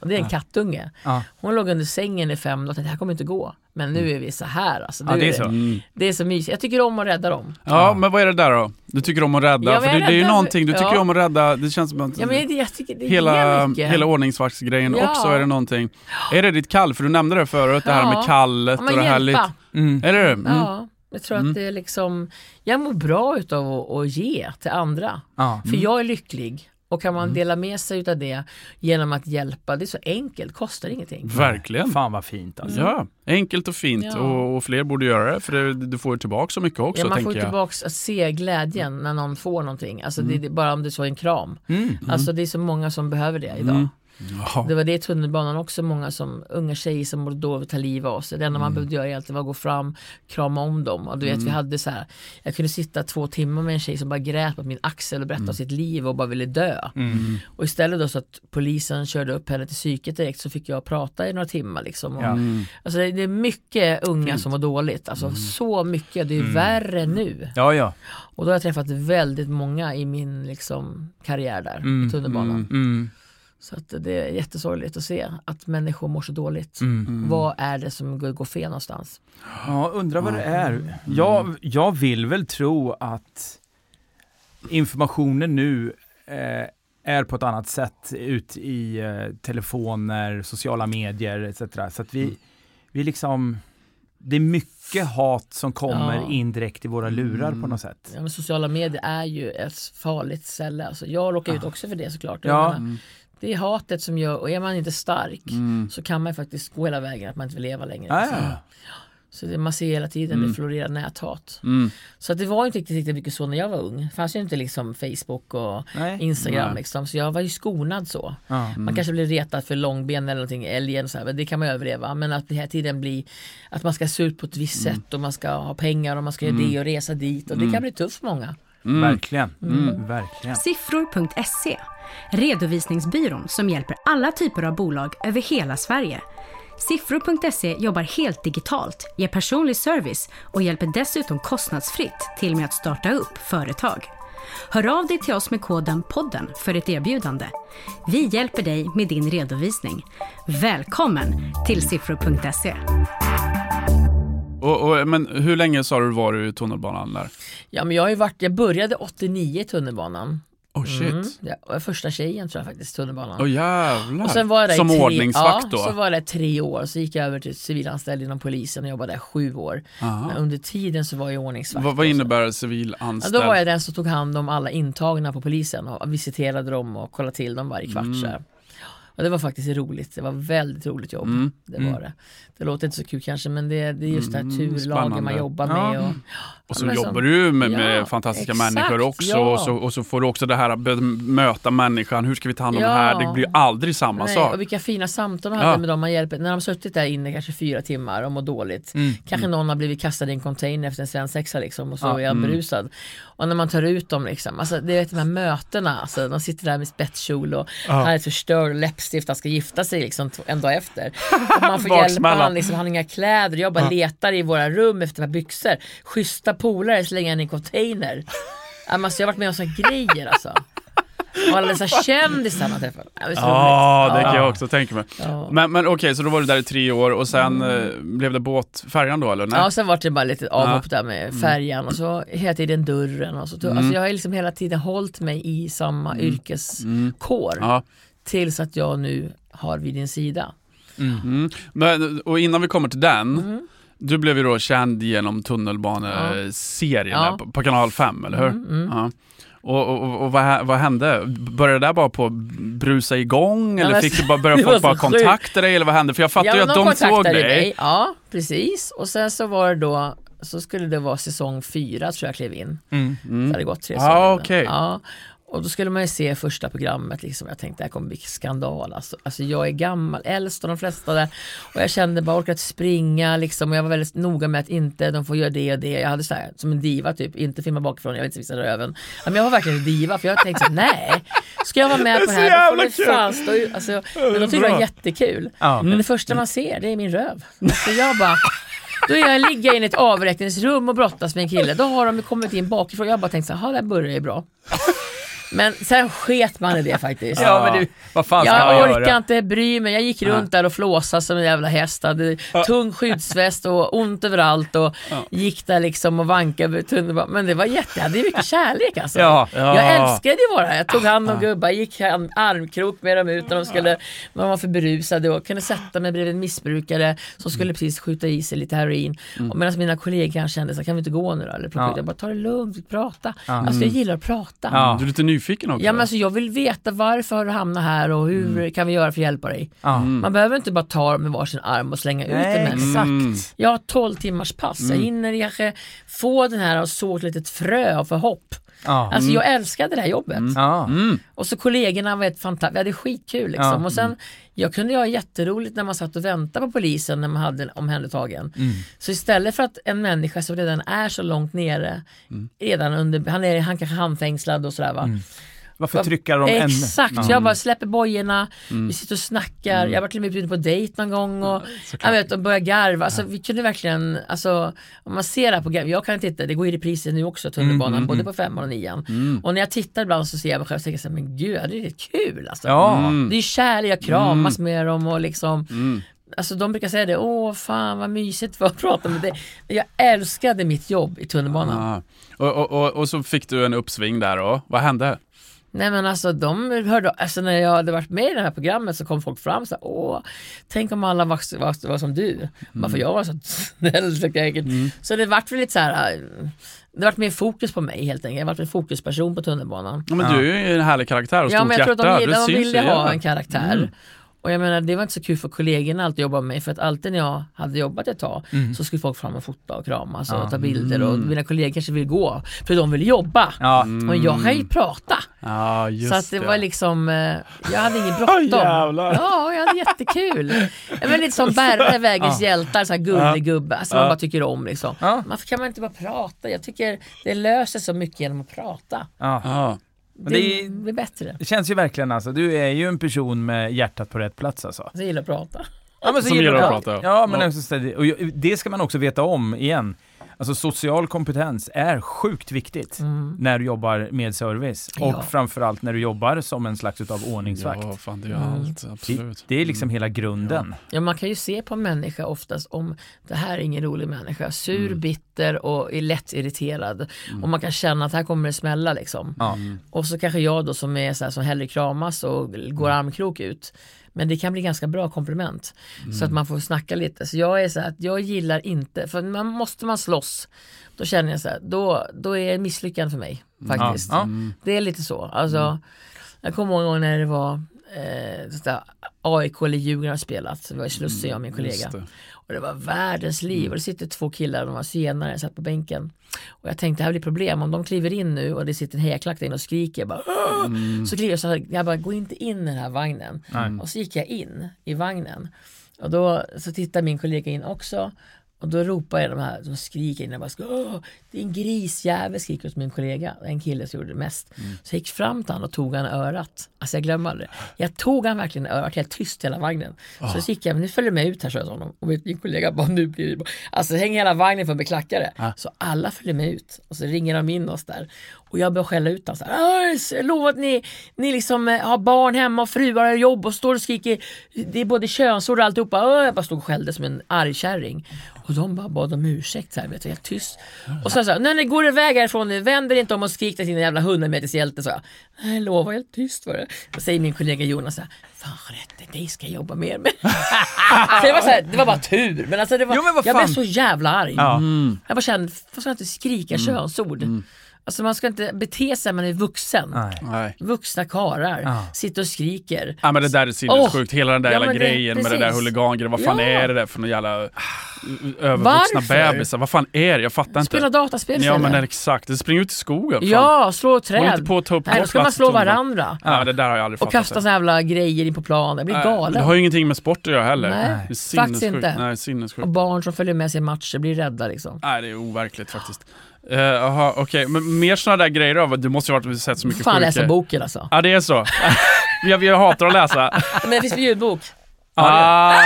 och det är en kattunge.
Ja.
Hon låg under sängen i fem dagar och tänkte, det här kommer inte gå. Men nu är vi så här alltså.
Ja, det är så.
Det är så mysigt. Jag tycker om att rädda dem.
Ja, men vad är det där då? Du tycker om att rädda?
Ja,
för det, det är ju någonting, du tycker
ja.
om att rädda, det känns som att
Ja, men jag tycker det
hela, hela ordningsvaktsgrejen
Ja.
också är det någonting. Är det ditt kall? För du nämnde det förut, det här
Ja.
med kallet
Ja,
och det här lite.
Mm.
Är det det? Mm.
Ja, jag tror att det är liksom, jag mår bra utav att, att ge till andra.
Ja.
För jag är lycklig. Och kan man dela med sig utav det genom att hjälpa, det är så enkelt, kostar ingenting.
Verkligen.
Fan vad fint alltså.
Ja, enkelt och fint
Ja.
och, och fler borde göra det för det, du får ju tillbaka så mycket också
Ja, man får ju
jag.
tillbaks att se glädjen när någon får någonting. Alltså det, det, bara om det så är en kram.
Mm.
Alltså det är så många som behöver det idag.
Mm. Ja.
Det var det i tunnelbanan också, många som, unga tjejer som mådde dåligt ta livet av sig. Det enda man behövde göra egentligen var att gå fram, krama om dem. Och du vet, vi hade så här, jag kunde sitta två timmar med en tjej som bara grät på min axel och berättade om sitt liv och bara ville dö.
Mm.
Och istället då så att polisen körde upp henne till psyket direkt så fick jag prata i några timmar liksom. Och,
Ja.
Mm.
Alltså det, det är mycket unga som mår dåligt, alltså så mycket, det är värre nu.
Ja, ja.
Och då har jag träffat väldigt många i min liksom, karriär där,
Mm,
i tunnelbanan.
Mm.
Så att det är jättesorgligt att se att människor mår så dåligt.
Mm.
Vad är det som går, fel någonstans?
Ja, undrar vad det är. Jag, jag vill väl tro att informationen nu eh, är på ett annat sätt ut i eh, telefoner, sociala medier etc. Så att vi, vi liksom, det är mycket hat som kommer
Ja.
in direkt i våra lurar på något sätt.
Ja, men sociala medier är ju ett farligt ställe. Alltså, jag råkar ut också för det såklart.
Ja.
Jag menar, Det är hatet som gör, och är man inte stark
Mm.
så kan man faktiskt gå hela vägen att man inte vill leva längre.
Ja,
liksom.
ja.
Så det, man ser hela tiden det florerar näthat.
Mm.
Så att det var inte riktigt, riktigt mycket så när jag var ung. Det fanns ju inte liksom Facebook och
Nej.
Instagram
Nej.
liksom. Så jag var ju skonad så.
Ja.
Man kanske blir retad för långben eller någonting, älgen så här, men det kan man överleva. Men att det här tiden blir att man ska se ut på ett visst sätt och man ska ha pengar och man ska göra det och resa dit och det kan bli tufft för många.
Mm.
Verkligen. Verkligen.
Siffror.se Redovisningsbyrån som hjälper alla typer av bolag över hela Sverige. Siffror.se jobbar helt digitalt, ger personlig service och hjälper dessutom kostnadsfritt till med att starta upp företag. Hör av dig till oss med koden podden för ett erbjudande. Vi hjälper dig med din redovisning. Välkommen till siffror.se.
Och, och, men hur länge sa du var du i tunnelbanan där?
Ja men jag har ju varit, jag började 89 i tunnelbanan
Oh shit.
Mm, ja, och första tjejen tror jag faktiskt, tunnelbanan.
Åh jävlar.
Och sen var jag där
Som
tre,
ordningsvakt
ja,
då?
så var jag där tre år, så gick jag över till civilanställd inom polisen och jobbade där sju år.
Aha.
Men under tiden så var jag ordningsvakt.
Vad, vad innebär
Ja,
civilanställd?
då var jag den som tog hand om alla intagna på polisen och visiterade dem och kollade till dem varje kvart.
Mm.
Och det var faktiskt roligt, det var väldigt roligt jobb.
Mm,
Det
mm.
var det. Det låter inte så kul kanske men det, det är just det här
Mm,
turlagen
spännande.
man jobbar
Ja.
med. Och,
Och så
men
jobbar du med,
ja,
med fantastiska
exakt,
människor också
ja.
och, så, och så får du också det här att möta människan. Hur ska vi ta hand om
Ja.
det här? Det blir aldrig samma
Nej,
sak.
och vilka fina samtal man
Ja.
hade med dem man hjälper. När de suttit där inne kanske fyra timmar och mår dåligt.
Mm.
Kanske någon har blivit kastad i en container efter en svensexa liksom och så
Ja.
är han
Mm.
berusad. Och när man tar ut dem liksom, alltså det är de här mötena, alltså, de sitter där med spetskjol och han är förstörd läppstift, han ska gifta sig liksom en dag efter. Och man får hjälpa han, liksom, han har inga kläder, jag bara letar i våra rum efter ett par byxor. Schyssta polare slänger han i en container. Alltså, jag har varit med om sådana grejer alltså. Och alla dessa kändisar man träffar. Ja, det
kan jag också tänka mig.
Ja.
Men, men okej, så då var du där i tre år och sen eh, blev det båtfärjan då eller? Nej?
Ja, sen var det bara lite avhopp där med färjan och så hela tiden dörren och så.
Mm.
Alltså jag har liksom hela tiden hållit mig i samma yrkeskår
Ja.
tills att jag nu har vid din sida.
Mm. Men, och innan vi kommer till den,
Mm.
Du blev ju då känd genom tunnelbaneserien
Ja.
på, på kanal 5, eller hur?
Mm, mm.
Ja. Och, och, och vad, vad hände? Började det där bara på brusa igång
Ja,
eller
men-
fick du bara börja
det var
folk bara kontakta dig eller vad hände? För jag fattar ju
men
att
de
de såg dig.
mig. Ja, precis. Och sen så var det då, så skulle det vara säsong fyra tror jag klev in.
Mm.
Det hade gått tre
Ah,
säsonger.
okej.
Ja. Och då skulle man ju se första programmet liksom. Jag tänkte det här kommer bli skandal. Alltså, alltså jag är gammal, äldst av de flesta där. Och jag kände bara, orkar inte springa liksom. Och jag var väldigt noga med att inte, de får göra det och det. Jag hade så här, som en diva typ, inte filma bakifrån, jag vill inte visa röven. Men jag var verkligen en diva för jag tänkte så här, nej. Ska jag vara med på det här, då får det fan stå. Alltså, men de tyckte det var jättekul.
Ja.
Men det första man ser, det är min röv. Så jag bara då är jag ligga i ett avräkningsrum och brottas med en kille. Då har de kommit in bakifrån. Jag bara tänkte så här, "Ja, det här börjar ju bra. Men sen sket man i det faktiskt.
Ja, men du, vad fan ska
Jag
man
orkar
göra?
inte bry mig. Jag gick runt där och flåsade som en jävla häst. Hade tung skyddsväst och ont överallt och gick där liksom och vankade över tunnelbanan. Men det var jätte, jag hade mycket kärlek alltså.
Ja.
Ja.
Jag älskade ju vara här. Jag tog hand om gubbar, gick hand- armkrok med dem ut när de skulle, när de var för berusade och kunde sätta mig bredvid en missbrukare som skulle precis skjuta i sig lite heroin. Och medan mina kollegor kände så kan vi inte gå nu då? Eller
Ja.
Jag bara, ta det lugnt, prata. Alltså jag gillar att prata.
Du är lite nyfiken också?
Ja men alltså jag vill veta varför har du hamnat här och hur kan vi göra för att hjälpa dig?
Ja.
Man behöver inte bara ta dem med varsin arm och slänga ut en människa.
Mm.
Jag har 12 timmars pass, jag hinner kanske få den här och så ett litet frö av förhopp.
Ja.
Alltså jag älskade det här jobbet.
Ja.
Mm.
Och så kollegorna var ett fantastiskt, vi hade skitkul liksom. Och sen, jag kunde ha jätteroligt när man satt och väntade på polisen när man hade en omhändertagen. Så istället för att en människa som redan är så långt nere, redan under, han, är, han kanske handfängslad och sådär va.
Varför trycka dem ännu?
Exakt,
Ja.
jag bara släpper bojorna, vi sitter och snackar, jag var till och med bjuden på dejt någon gång och jag vet, och börjar garva. Alltså, vi kunde verkligen, alltså, om man ser det här programmet, jag kan titta, det går i repriser nu också, tunnelbanan, både på femman och nian. Och när jag tittar ibland så ser jag mig själv och tänker så här, men gud, det är kul alltså.
Ja.
Mm.
Det är kärlek, jag kramas med dem och liksom Alltså de brukar säga det, åh fan vad mysigt var att prata med dig. Jag älskade mitt jobb i tunnelbanan.
Ah. Och, och, och, och så fick du en uppsving där då. Vad hände?
Nej men alltså de hörde, alltså när jag hade varit med i det här programmet så kom folk fram så här, åh, tänk om alla var, var, var som du. Varför jag var så snäll så säkert. Så det vart väl lite så här, äh, det vart mer fokus på mig helt enkelt. Jag vart en fokusperson på tunnelbanan.
Ja, men du är ju en härlig karaktär och
Ja
stort
men jag tror att
hjärta.
de, gillade, de ville ha en karaktär. Och jag menar det var inte så kul för kollegorna alltid att jobba med mig för att alltid när jag hade jobbat ett tag så skulle folk fram och fota och kramas och ta bilder och mina kollegor kanske vill gå för de vill jobba.
Ja.
Och jag kan ju prata.
Ja, just
Så att det var liksom, eh, jag hade ingen bråttom. ja, jag hade jättekul. Var lite som Berre, Vägens hjältar, så här gullig gubbe, alltså man bara tycker om liksom.
Ja.
Varför kan man inte bara prata? Jag tycker det löser så mycket genom att prata.
Ja.
Ja.
Det,
det är-
blir bättre.
Det känns ju verkligen alltså, du är ju en person med hjärtat på rätt plats alltså.
Jag gillar att prata.
Ja, men så
Som
gillar
att
ja.
prata, ja.
Ja, men
Ja.
och det ska man också veta om igen. Alltså social kompetens är sjukt viktigt
Mm.
när du jobbar med service och
Ja.
framförallt när du jobbar som en slags utav ordningsvakt.
Ja, fan det är
Mm.
allt.
Det,
Absolut.
det är liksom hela grunden.
Ja, man kan ju se på en människa oftast om det här är ingen rolig människa, sur,
Mm.
bitter och är lätt irriterad. Och man kan känna att här kommer det smälla liksom.
Ja.
Och så kanske jag då som är så här, som hellre kramas och går
Mm.
armkrok ut. Men det kan bli ganska bra komplement. Så
Mm.
att man får snacka lite. Så jag är så här att jag gillar inte, för man måste man slåss, då känner jag så här, då, då är det misslyckande för mig. Faktiskt.
Ja.
Det är lite så. Alltså, Jag kommer ihåg när det var eh, så AIK eller Djurgården har spelat, så det var Slussen jag och min kollega. Och det var världens liv och det sitter två killar, de var zigenare, satt på bänken. Och jag tänkte det här blir problem om de kliver in nu och det sitter en hejaklack där inne och skriker. Jag bara, "Åh!" Så kliver jag så här, jag bara, gå inte in i den här vagnen.
Nej.
Och så gick jag in i vagnen. Och då så tittar min kollega in också. Och då ropar jag de här, de skriker in, jag bara, Åh, det är en grisjävel, skriker hos min kollega, en kille som gjorde det mest. Så jag gick fram till honom och tog han örat. Alltså jag glömmer aldrig. Jag tog han verkligen örat, helt tyst hela vagnen. Så, så gick jag, nu följer med ut här, sa jag honom. Och min kollega bara, nu blir det bara... Alltså hänger hela vagnen för att bli klackare. Så alla följer med ut. Och så ringer de in oss där. Och jag börjar skälla ut honom så här. "Öj, Jag lovar att ni, ni liksom eh, har barn hemma och fruar och jobb och står och skriker. Det är både könsord och alltihopa. Jag bara stod och skällde som en arg kärring. Och de bara bad om ursäkt, så här, vet du, helt tyst. Och så sa jag, när ni går iväg härifrån nu, vänd er inte om och skrik till sin jävla hundrametershjälte, sa jag. Jag lovar, helt tyst var det. Då säger min kollega Jonas så här, fan Jeanette, dig ska jag jobba mer med. så det, var så här, det var bara tur, men alltså det var,
Jo, men
jag blev så jävla arg.
Ja.
Jag bara kände, varför ska jag inte skrika könsord? Alltså man ska inte bete sig när man är vuxen.
Nej.
Vuxna karar
Ja.
sitter och skriker.
Ja men det där är sinnessjukt, hela den där
Ja,
jävla
men det-
grejen med det där huligangrejen. Vad fan
Ja.
är det där för någon jävla uh, övervuxna
Varför?
bebisar? Vad fan är det? Jag fattar inte.
Spela dataspel
Ja men exakt, det springer ut i skogen. Fan.
Ja, slå träd.
Håll inte på att ta upp
Nej, då ska man slå varandra.
Ja, det där har jag aldrig
Och
fattat.
kasta såna jävla grejer in på planen. Jag blir galen.
Det har ju ingenting med sport att göra heller.
Nej, faktiskt inte.
Nej,
Och
sinnessjukt.
barn som följer med sig i matcher blir rädda liksom.
Nej, det är overkligt faktiskt. Uh, Jaha, okej. Men mer sådana där grejer då? Du måste ju ha sett så mycket
Fan
sjuka...
läsa boken alltså.
Ja, det är så. jag, jag hatar att läsa.
Men det finns på ljudbok.
ah,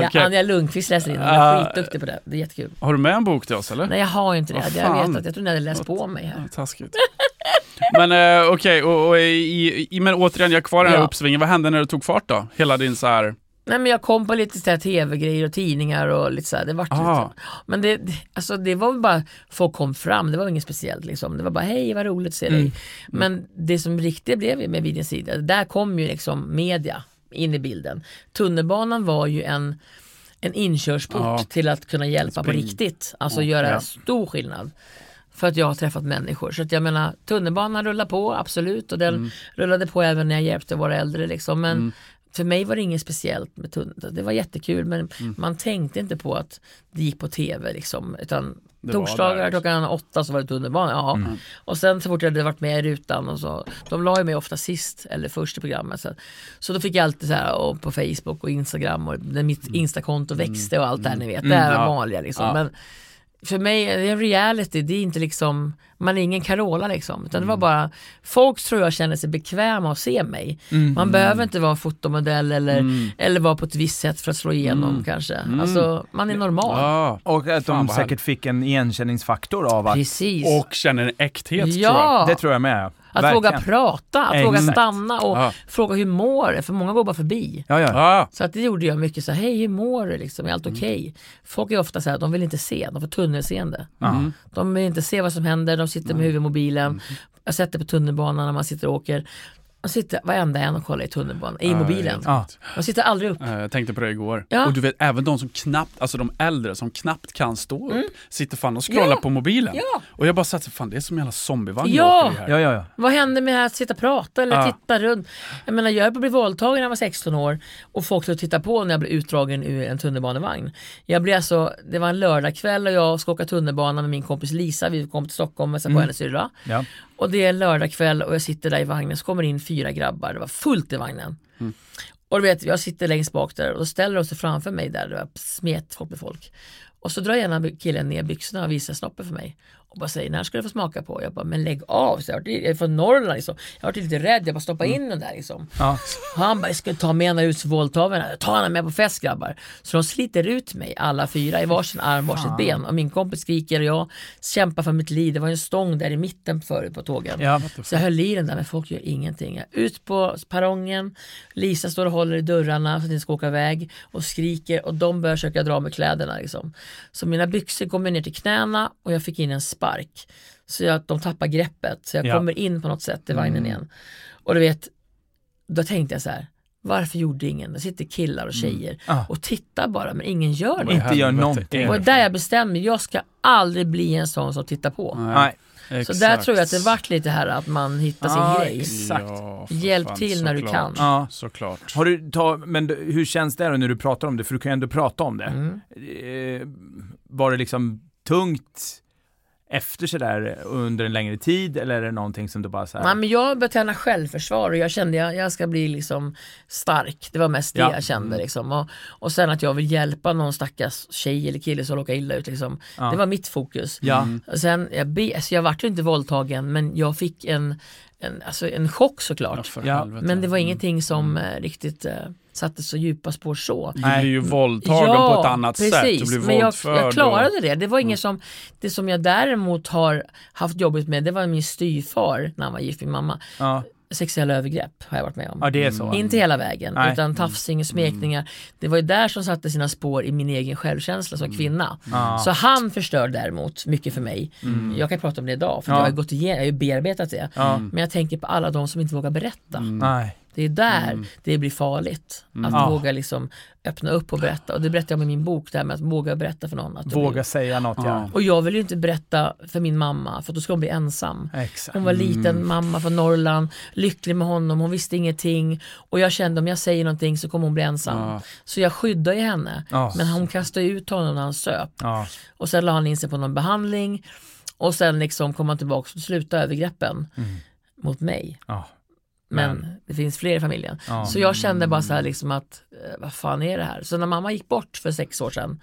Ja,
okej.
Anja Lundqvist läser in den. Hon
Ah.
är skitduktig på det. Det är jättekul.
Har du med en bok till oss eller?
Nej jag har ju inte det.
Vad
Jag vet att jag tror ni hade läst på mig här.
Ja, Taskigt. Men uh, okej, och, och i, i, men återigen, jag är kvar i den här
Ja.
uppsvingen. Vad hände när du tog fart då? Hela din så här...
Nej men jag kom på lite tv-grejer och tidningar och lite så här. Det vart
Ah.
lite. Men det, det, alltså det var väl bara, folk kom fram, det var inget speciellt liksom. Det var bara hej vad roligt att se dig. Men det som riktigt blev med videons sida, där kom ju liksom media in i bilden. Tunnelbanan var ju en en inkörsport
Ja.
till att kunna hjälpa på
Spring.
riktigt. Alltså göra
ja.
stor skillnad. För att jag har träffat människor. Så att jag menar, tunnelbanan rullar på, absolut. Och den rullade på även när jag hjälpte våra äldre. Liksom. Men för mig var det inget speciellt med tunnelbanan. Det var jättekul men man tänkte inte på att det gick på tv. Liksom. Utan
Det
torsdagar klockan åtta så var det tunnelbana. Ja. Och sen så fort jag hade varit med i rutan och så. De la ju mig ofta sist eller först i programmet. Så, så då fick jag alltid så här och på Facebook och Instagram och mitt Instakonto växte och allt det här ni vet. Det är
ja.
vanliga liksom.
Ja.
Men för mig, det är reality, det är inte liksom, man är ingen Carola liksom. Utan det var bara, folk tror jag känner sig bekväma att se mig. Man behöver inte vara fotomodell eller, eller vara på ett visst sätt för att slå igenom kanske. Alltså, man är normal.
Ah,
Och att de säkert fick en igenkänningsfaktor av att...
Precis.
och känner en äkthet tror jag.
ja,
Det tror jag med.
att
Verkligen.
våga prata, att våga
Exakt.
stanna och
Ja.
fråga hur mår det? För många går bara förbi.
Ja, ja.
Så att det gjorde jag mycket så här, hej hur mår du liksom, är allt okej? Folk är ofta så här, de vill inte se, de får tunnelseende.
mm.
De vill inte se vad som händer, de sitter med huvudmobilen. Jag sätter på tunnelbanan när man sitter och åker. Man sitter varenda en och kollar i tunnelbanan, i mobilen.
Ja.
De sitter aldrig upp.
Eh, Jag tänkte på det igår.
Ja.
Och du vet, även de som knappt, alltså de äldre som knappt kan stå upp, sitter fan och scrollar
Ja.
på mobilen.
Ja.
Och jag bara satt så, fan det är som en jävla zombievagn
Ja.
jag här.
Ja, ja, ja.
Vad händer med att sitta och prata eller
Ja.
titta runt? Jag menar jag höll på att bli våldtagen när jag var 16 år och folk skulle titta på när jag blev utdragen ur en tunnelbanevagn. Jag blev alltså, det var en lördagkväll och jag ska åka tunnelbana med min kompis Lisa, vi kom till Stockholm och på hennes syrra. Och det är en lördagkväll och jag sitter där i vagnen så kommer in fyra grabbar, det var fullt i vagnen. Och du vet, jag sitter längst bak där och då ställer de sig framför mig där, det var smet folk med folk. Och så drar ena killen ner byxorna och visar snoppen för mig. Och bara säger när ska du få smaka på? Jag bara, men lägg av, så jag, jag är från Norrland liksom. Jag var lite rädd, jag bara stoppa in den där liksom.
Ja.
Han bara, jag ska ta med henne ut för våldtagarna, ta henne med på fest grabbar. Så de sliter ut mig alla fyra i varsin arm, varsitt ben och min kompis skriker och jag kämpar för mitt liv. Det var en stång där i mitten förut på tågen.
Ja.
Så jag höll i den där men folk gör ingenting. Ut på perrongen, Lisa står och håller i dörrarna så att den ska åka iväg och skriker och de börjar försöka dra med kläderna. Liksom. Så mina byxor kommer ner till knäna och jag fick in en spark. Så jag, de tappar greppet så jag
Ja.
kommer in på något sätt i vagnen igen. Och du vet, då tänkte jag så här, varför gjorde ingen? Det sitter killar och tjejer
Ah.
och tittar bara men ingen gör det.
Inte gör någonting.
Och
det?
där jag bestämde mig, jag ska aldrig bli en sån som tittar på.
Nej.
Så
Exakt.
där tror jag att det vart lite här att man hittar sin
Ja,
grej.
exakt.
Ja,
Hjälp
fan,
till när du
såklart.
kan.
Ja.
Såklart.
Har du ta, men du- hur känns det då när du pratar om det? För du kan ju ändå prata om det.
Mm.
Eh, var det liksom tungt efter sådär under en längre tid eller är det någonting som du bara så här,
Nej, men jag började träna självförsvar och jag kände att jag, jag ska bli liksom stark. Det var mest det
Ja.
jag kände. Liksom. Och, och sen att jag vill hjälpa någon stackars tjej eller kille som råkar illa ut. Liksom.
Ja.
Det var mitt fokus.
Ja.
Och Sen, jag, be, alltså jag vart ju inte våldtagen men jag fick en, en, alltså en chock såklart.
Ja,
Ja,
men det var
Mm.
ingenting som eh, riktigt eh, satte så djupa spår så.
Du blir ju våldtagen på ett annat sätt. Du blir
men jag, jag
och-
klarade det. Det var inget som, det som jag däremot har haft jobbigt med, det var min styvfar när han var gift med min mamma.
Ja.
Sexuella övergrepp har jag varit med om.
ja, det är så.
Inte hela vägen,
Nej.
utan tafsing smekningar. Det var ju där som satte sina spår i min egen självkänsla som kvinna.
Ja.
Så han förstör däremot mycket för mig. Jag kan prata om det idag, för
Ja.
jag har gått igenom, jag har ju bearbetat det. Men jag tänker på alla de som inte vågar berätta.
Nej.
Det är där det blir farligt. Att våga liksom öppna upp och berätta. Och det berättar jag om i min bok, det här med att våga berätta för någon. Att
Våga
vill.
säga något ja.
Ja.
Och jag vill ju inte berätta för min mamma, för då ska hon bli ensam.
Exakt.
Hon var liten mamma från Norrland, lycklig med honom, hon visste ingenting. Och jag kände om jag säger någonting så kommer hon bli ensam.
Ja.
Så jag skyddar ju henne.
Ja.
Men hon kastade ut honom när han söp.
Ja.
Och sen la han in sig på någon behandling. Och sen liksom kom han tillbaka och slutade övergreppen mot mig.
Ja.
Men, det finns fler i familjen.
Ja.
Så jag kände bara så här liksom att, eh, vad fan är det här? Så när mamma gick bort för sex år sedan,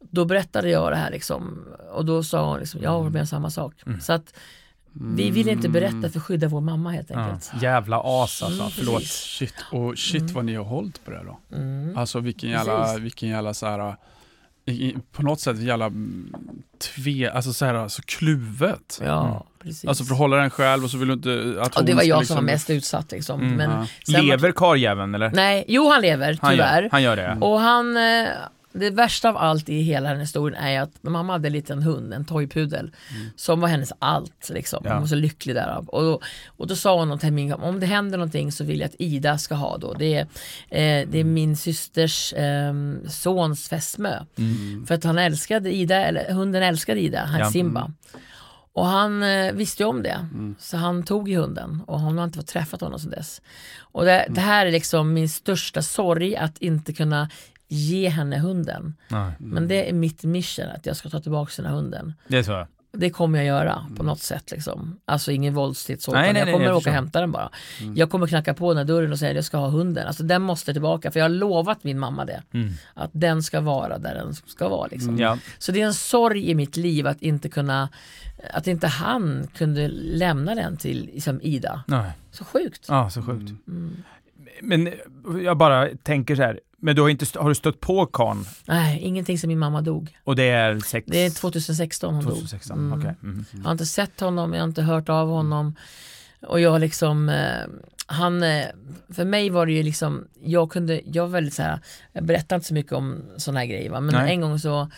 då berättade jag det här liksom. Och då sa hon liksom, jag har varit med om samma sak. Så att vi vill inte berätta för att skydda vår mamma helt
Ja.
enkelt.
Jävla as alltså.
Mm,
Förlåt.
Shit, och shit vad ni har hållit på det då.
Mm.
Alltså vilken jävla,
Precis.
vilken jävla så här, i- på något sätt jävla mm, tve, alltså så här, så kluvet.
Ja, precis.
Alltså för att hålla den själv och så vill du inte att
och det var jag
liksom,
som var mest utsatt liksom.
Mm,
Men
ja.
sen var-
Lever karljäveln eller?
Nej, jo han lever
Han
tyvärr.
gör, han gör det.
Och han, eh, det värsta av allt i hela den historien är att mamma hade en liten hund, en toypudel, som var hennes allt. Liksom.
Ja.
Hon var så lycklig därav. Och, då- och då sa hon till min om det händer någonting så vill jag att Ida ska ha då. Det är, eh, det är min systers eh, sons fästmö. För att han älskade Ida, eller hunden älskade Ida, han
Ja.
Simba. Och han eh, visste ju om det, så han tog ju hunden och hon har inte fått träffat honom sedan dess. Och det, det här är liksom min största sorg, att inte kunna ge henne hunden.
Nej.
Men det är mitt mission, att jag ska ta tillbaka den här hunden.
Det är så.
Det kommer jag göra på något sätt. Liksom. Alltså ingen våldsligt så,
Nej, nej,
jag
nej,
kommer
jag
åka och hämta den bara. Jag kommer knacka på den här dörren och säga att jag ska ha hunden. Alltså den måste tillbaka, för jag har lovat min mamma det. Att den ska vara där den ska vara. Liksom.
Ja.
Så det är en sorg i mitt liv att inte kunna att inte han kunde lämna den till liksom, Ida.
Nej.
Så sjukt.
Ja, så sjukt.
Mm.
Men jag bara tänker så här, men du har, inte, har du stött på karln
Nej, ingenting som min mamma dog.
och det är sex...
Det är 2016 hon
2016,
dog. Mm.
okej. Mm.
Jag har inte sett honom, jag har inte hört av honom. Och jag liksom, eh, han, eh, för mig var det ju liksom, jag kunde, jag var väldigt så här, jag berättar inte så mycket om sådana här grejer va? men
Nej.
en gång så,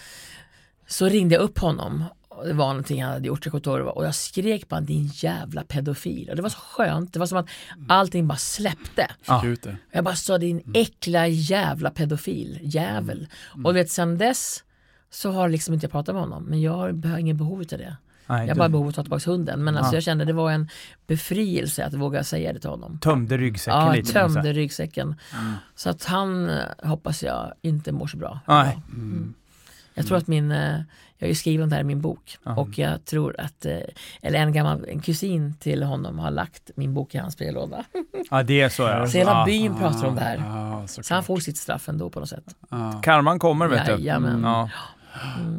så ringde jag upp honom. Och det var någonting han hade gjort, jag kommer och jag skrek bara din jävla pedofil. Och det var så skönt, det var som att allting bara släppte.
Ja.
Det.
Jag bara sa din äckla jävla pedofil, jävel. Och du vet sen dess så har liksom inte jag pratat med honom, men jag har ingen behov av det.
Nej,
Jag har
du
bara behov av att ta tillbaka hunden. Men alltså
Ja.
jag kände det var en befrielse att våga säga det till honom.
tömde ryggsäcken
Ja,
lite. man
tömde
säga.
ryggsäcken. Så att han eh, hoppas jag inte mår så bra.
Nej.
Mm. Jag tror att min, eh, jag har ju skrivit om det här i min bok
Ja.
och jag tror att, eh, eller en gammal en kusin till honom har lagt min bok i hans brevlåda.
Ja, det är så ja.
Så hela byn pratar om det här.
Ja,
Så han får sitt straff ändå på något sätt.
Ja.
Karman kommer vet du.
Jajamän.
Ja.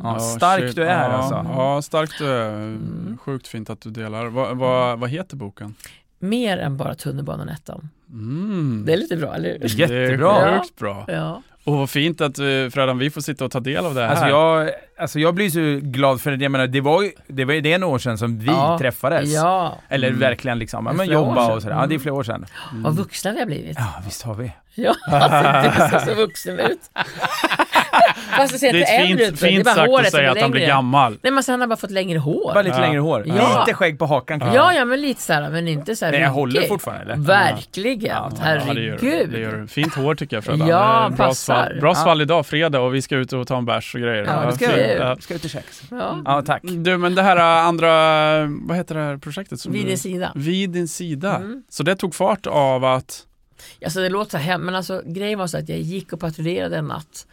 Ja, stark
shit.
du är
ja,
alltså.
Ja, stark du är.
Mm.
Sjukt fint att du delar. Va, va, vad heter boken?
Mer än bara tunnelbanan ettan.
Mm.
Det är lite bra, eller hur?
Jättebra.
Det är sjukt bra.
Ja.
Och vad fint att vi, Fredan, vi får sitta och ta del av det här.
Alltså jag, alltså jag blir så glad för det. Jag menar, det var ju det, var ju det några år sedan som vi
Ja.
träffades.
ja.
Eller
Mm.
verkligen liksom, ja,
Det är
men jobba
sedan.
och sådär. Ja, det är flera år sedan.
Vad vuxna vi har blivit.
Ja, visst har vi.
Ja, alltså, du ser så vuxen ut. Fast det ser inte
är
äldre ut.
fint, fint
det är bara
sagt att säga att han blir gammal.
Nej men sen har han bara fått längre hår.
Bara lite
Ja.
längre hår.
Ja.
Lite skägg på hakan kanske.
Ja, ja men lite såhär, men inte såhär
Nej, jag håller fortfarande eller?
Verkligen,
Ja,
Ja, det gör,
herregud.
det gör Fint hår tycker jag Fredan.
Ja,
bra
passar.
svall, bra
Ja.
svall idag, fredag, och vi ska ut och ta en bärs och grejer.
Ja,
det ska
fint.
Ja.
Ska ut och kex.
Ja.
Ja, tack.
Du, men det här andra, vad heter det här projektet? Som
Vid
du,
din sida.
Vid din sida.
Mm.
Så det tog fart av att,
Alltså det låter så här, men alltså grejen var så att jag gick och patrullerade en natt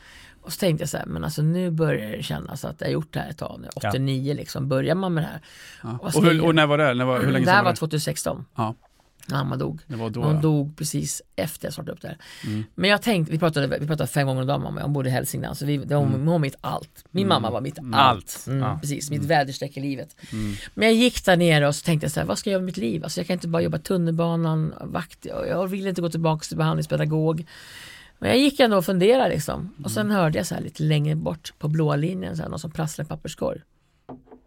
och så tänkte jag så här, men alltså nu börjar det kännas att jag har gjort det här ett tag nu, 89 liksom, börjar man med det här.
ja. Och, hur, och när var det? När var, hur länge
det här
var
var
det?
2016.
Ja.
När mamma dog.
Det var då.
Hon
ja.
dog precis efter jag startade upp det här.
Mm.
Men jag tänkte, vi pratade, vi pratade fem gånger om dagen mamma, hon bodde i Hälsingland, så vi, det var,
Mm.
hon mitt allt. Min mamma var mitt allt. Mm,
Ja.
Precis, mitt väderstreck i livet.
Mm.
Men jag gick där nere och så tänkte jag så här, vad ska jag göra med mitt liv? Alltså jag kan inte bara jobba tunnelbanan, vakt, jag, jag vill inte gå tillbaka till behandlingspedagog. Men jag gick ändå och funderade liksom. Och sen hörde jag så här lite längre bort på blåa linjen, så här, någon som prasslade en papperskorg.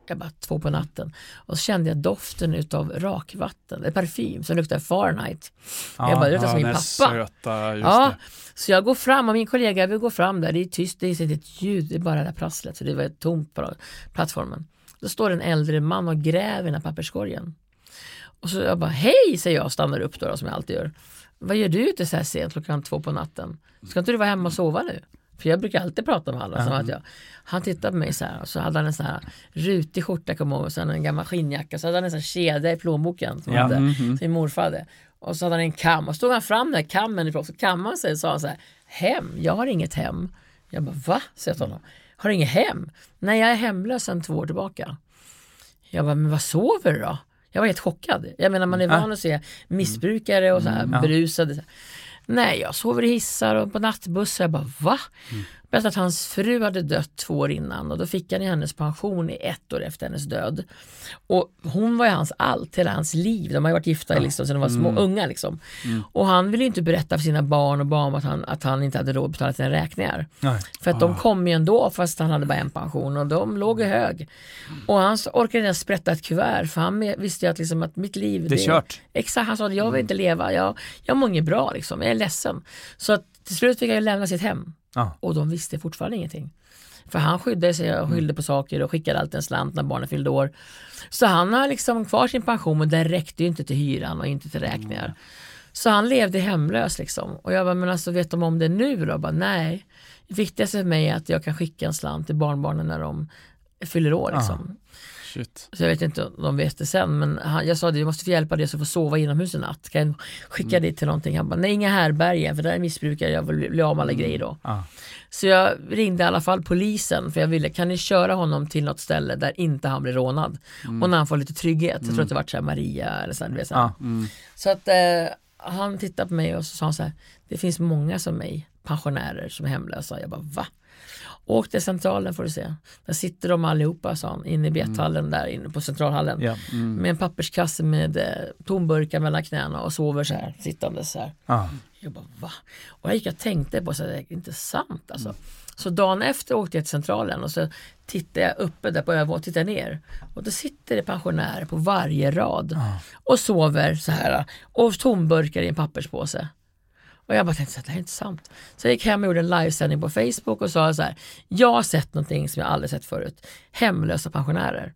Jag bara två på natten. Och så kände jag doften utav rakvatten, eller parfym som luktar Fahrenheit. jag bara, det luktar
Ja,
som min pappa.
Söta,
Ja,
det.
så jag går fram och min kollega vill gå fram där, det är tyst, det är inte ett ljud, det är bara det där prasslet, för det var tomt på plattformen. Då står en äldre man och gräver i den här papperskorgen. Och så jag bara, hej, säger jag och stannar upp då, då som jag alltid gör. Vad gör du ute så här sent klockan två på natten? Ska inte du vara hemma och sova nu? För jag brukar alltid prata med alla. Som att jag, han tittade på mig så här och så hade han en sån här rutig skjorta, kommer ihåg, och sen en gammal skinnjacka. Så hade han en sån här kedja i plånboken som
Ja.
hade,
Mhm.
sin morfar hade. Och så hade han en kam och så tog han fram den här kammen ifrån. Så kammade han sig och sa så här, hem, jag har inget hem. Jag bara, va? Säger jag till honom. Har du inget hem? Nej, jag är hemlös sedan två år tillbaka. Jag bara, men vad sover du då? Jag var helt chockad. Jag menar man är van att se missbrukare och så här
ja.
berusade. Nej, jag sover i hissar och på nattbussar. Jag bara, va? Berättade att hans fru hade dött två år innan och då fick han hennes pension i ett år efter hennes död. Och hon var ju hans allt, hela hans liv. De har varit gifta liksom, sedan de var små, unga. Liksom. Och han ville inte berätta för sina barn och barn att han, att han inte hade råd att betala sina räkningar.
Nej.
För att de kom ju ändå fast han hade bara en pension och de låg i hög. Och han orkade inte ens sprätta ett kuvert för han visste ju att, liksom, att mitt liv
Det är kört.
Exakt, han sa jag vill inte leva, jag, jag mår inget bra liksom, jag är ledsen. Så att till slut fick jag ju lämna sitt hem
Ja.
och de visste fortfarande ingenting. För han skyddade sig och skyllde på saker och skickade alltid en slant när barnen fyllde år. Så han har liksom kvar sin pension men den räckte ju inte till hyran och inte till räkningar. Så han levde hemlös liksom. Och jag bara, men alltså vet de om det nu då? Jag bara, nej. Det viktigaste för mig är att jag kan skicka en slant till barnbarnen när de fyller år liksom.
Shit.
Så jag vet inte om de vet det sen men han, jag sa det, du måste få hjälpa dig så får sova inomhus en natt. Kan jag skicka dig till någonting? Han bara, nej inga härbergen för där är missbrukare, jag vill bli av med alla grejer då.
Ja.
Så jag ringde i alla fall polisen för jag ville, kan ni köra honom till något ställe där inte han blir rånad? Och när han får lite trygghet, jag tror att det var så här Maria eller så, här, du vet, så.
Mm.
så att eh, han tittade på mig och så sa han så här, det finns många som mig, pensionärer som är hemlösa. Jag bara, va? Åk till centralen får du se. Där sitter de allihopa, sa han, inne i bethallen där inne på centralhallen.
Ja.
Med en papperskasse med eh, tomburkar mellan knäna och sover så här, sittande så här.
Ja.
Jag bara va? Och jag gick och tänkte på så här, det är inte sant alltså. Så dagen efter åkte jag till centralen och så tittade jag uppe där på övervåningen, tittade ner och då sitter det pensionärer på varje rad och sover så här och tomburkar i en papperspåse. Och jag bara tänkte så här, det här är inte sant. Så jag gick hem och gjorde en livesändning på Facebook och sa så här, jag har sett någonting som jag aldrig sett förut. Hemlösa pensionärer.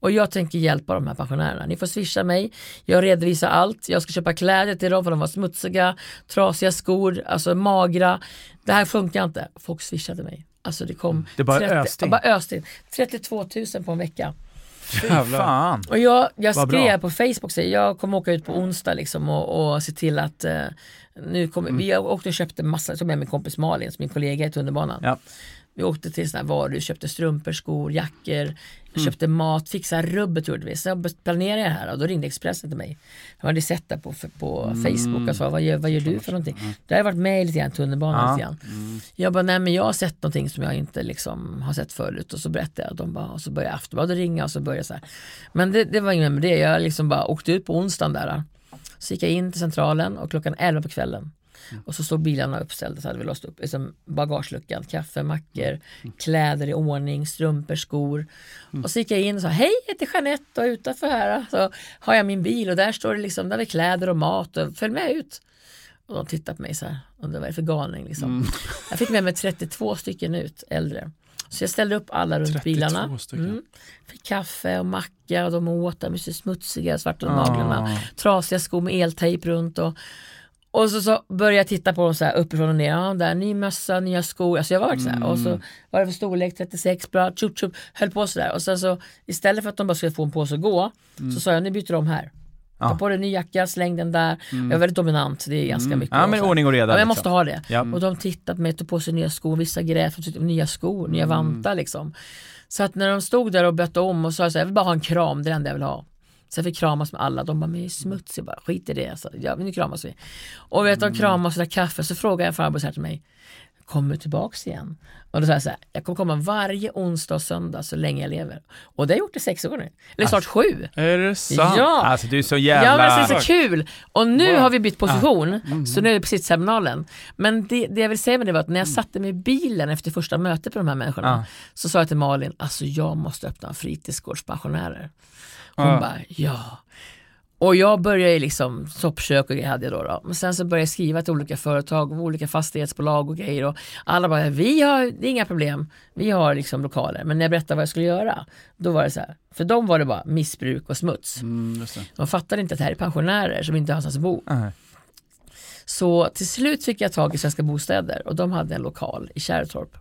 Och jag tänker hjälpa de här pensionärerna. Ni får swisha mig, jag redovisar allt. Jag ska köpa kläder till dem för de var smutsiga, trasiga skor, alltså magra. Det här funkar inte. Folk swishade mig. Alltså det kom
Det bara öste in.
bara öste in. 32 000 på en vecka.
Jävlar.
fan.
Och jag, jag skrev på Facebook, så jag kommer åka ut på onsdag liksom och, och se till att eh, nu kommer,
Mm.
vi åkte och köpte massa, tog med min kompis Malin, som min kollega i tunnelbanan.
Ja.
Vi åkte till sådana här varuhus, köpte strumpor, skor, jackor,
Mm.
köpte mat, fixade rubbet gjorde vi. Sen planerade jag det här och då ringde Expressen till mig. De hade sett det på, på
Mm.
Facebook och sa, vad gör, vad gör du för någonting? Det har varit med lite grann, tunnelbanan
Ja.
lite grann.
Mm.
Jag bara, nej men jag har sett någonting som jag inte liksom har sett förut och så berättade jag. De bara, och så började Aftonbladet ringa och så började så här. Men det, det var inget med det, jag liksom bara åkte ut på onsdagen där. Så gick jag in till centralen och klockan 11 på kvällen. Och så stod bilarna uppställda så hade vi låst upp liksom bagageluckan, kaffe, mackor, kläder i ordning, strumpor, skor. Och så gick jag in och sa hej jag heter Jeanette och utanför här så har jag min bil och där står det liksom, där är kläder och mat och följ med ut. Och de tittade på mig så här, undrar vad det är för galning liksom. Jag fick med mig 32 stycken ut, äldre. Så jag ställde upp alla runt
32
bilarna. Mm. Fick kaffe och macka och de åt, de är så smutsiga, svarta
Ah.
naglarna. Trasiga skor med eltejp runt och och så, så började jag titta på dem så här uppifrån och ner. Ja, där, ny mössa, nya skor. Alltså jag var så här. Och så var det för storlek 36, bra, tjup, tjup. Höll på sådär. Och sen så istället för att de bara skulle få en påse och gå. Så sa jag, nu byter de här. Ta på dig en ny jacka, släng den där. Jag är väldigt dominant, det är ganska mycket.
Ja
och
men ordning och reda.
Ja, men jag
liksom.
måste ha det.
Ja.
Och de tittade på mig, tog på sig nya skor, vissa grät för tyckte, nya skor, nya vantar liksom. Så att när de stod där och bytte om och sa så här, jag vill bara ha en kram, det är det enda jag vill ha. Så jag fick kramas med alla, de bara, men jag är smutsig, jag bara, skit i det. Så, ja, nu kramas vi. Och vet de kramas och drack kaffe, så frågade en farbror så här till mig, kommer tillbaks igen? Och då sa jag så här, jag kommer komma varje onsdag och söndag så länge jag lever. Och det har jag gjort i sex år nu, eller snart sju.
Är det sant?
Ja!
Alltså du är så
Ja
jävla...
men det är så kul! Och nu
Wow.
har vi bytt position, så nu är vi på sittterminalen. Men det, det jag vill säga med det var att när jag satte mig i bilen efter första mötet med de här människorna
Ja.
så sa jag till Malin, alltså jag måste öppna en fritidsgårdspensionärer. Hon
Ja.
bara, ja. Och jag började liksom, soppkök och grejer hade jag då, då. Men sen så började jag skriva till olika företag och olika fastighetsbolag och grejer och alla bara, vi har, det är inga problem, vi har liksom lokaler. Men när jag berättade vad jag skulle göra, då var det så här, för dem var det bara missbruk och smuts.
Mm.
De fattade inte att det här är pensionärer som inte har någonstans att bo.
Nej.
Så till slut fick jag tag i Svenska Bostäder och de hade en lokal i Kärrtorp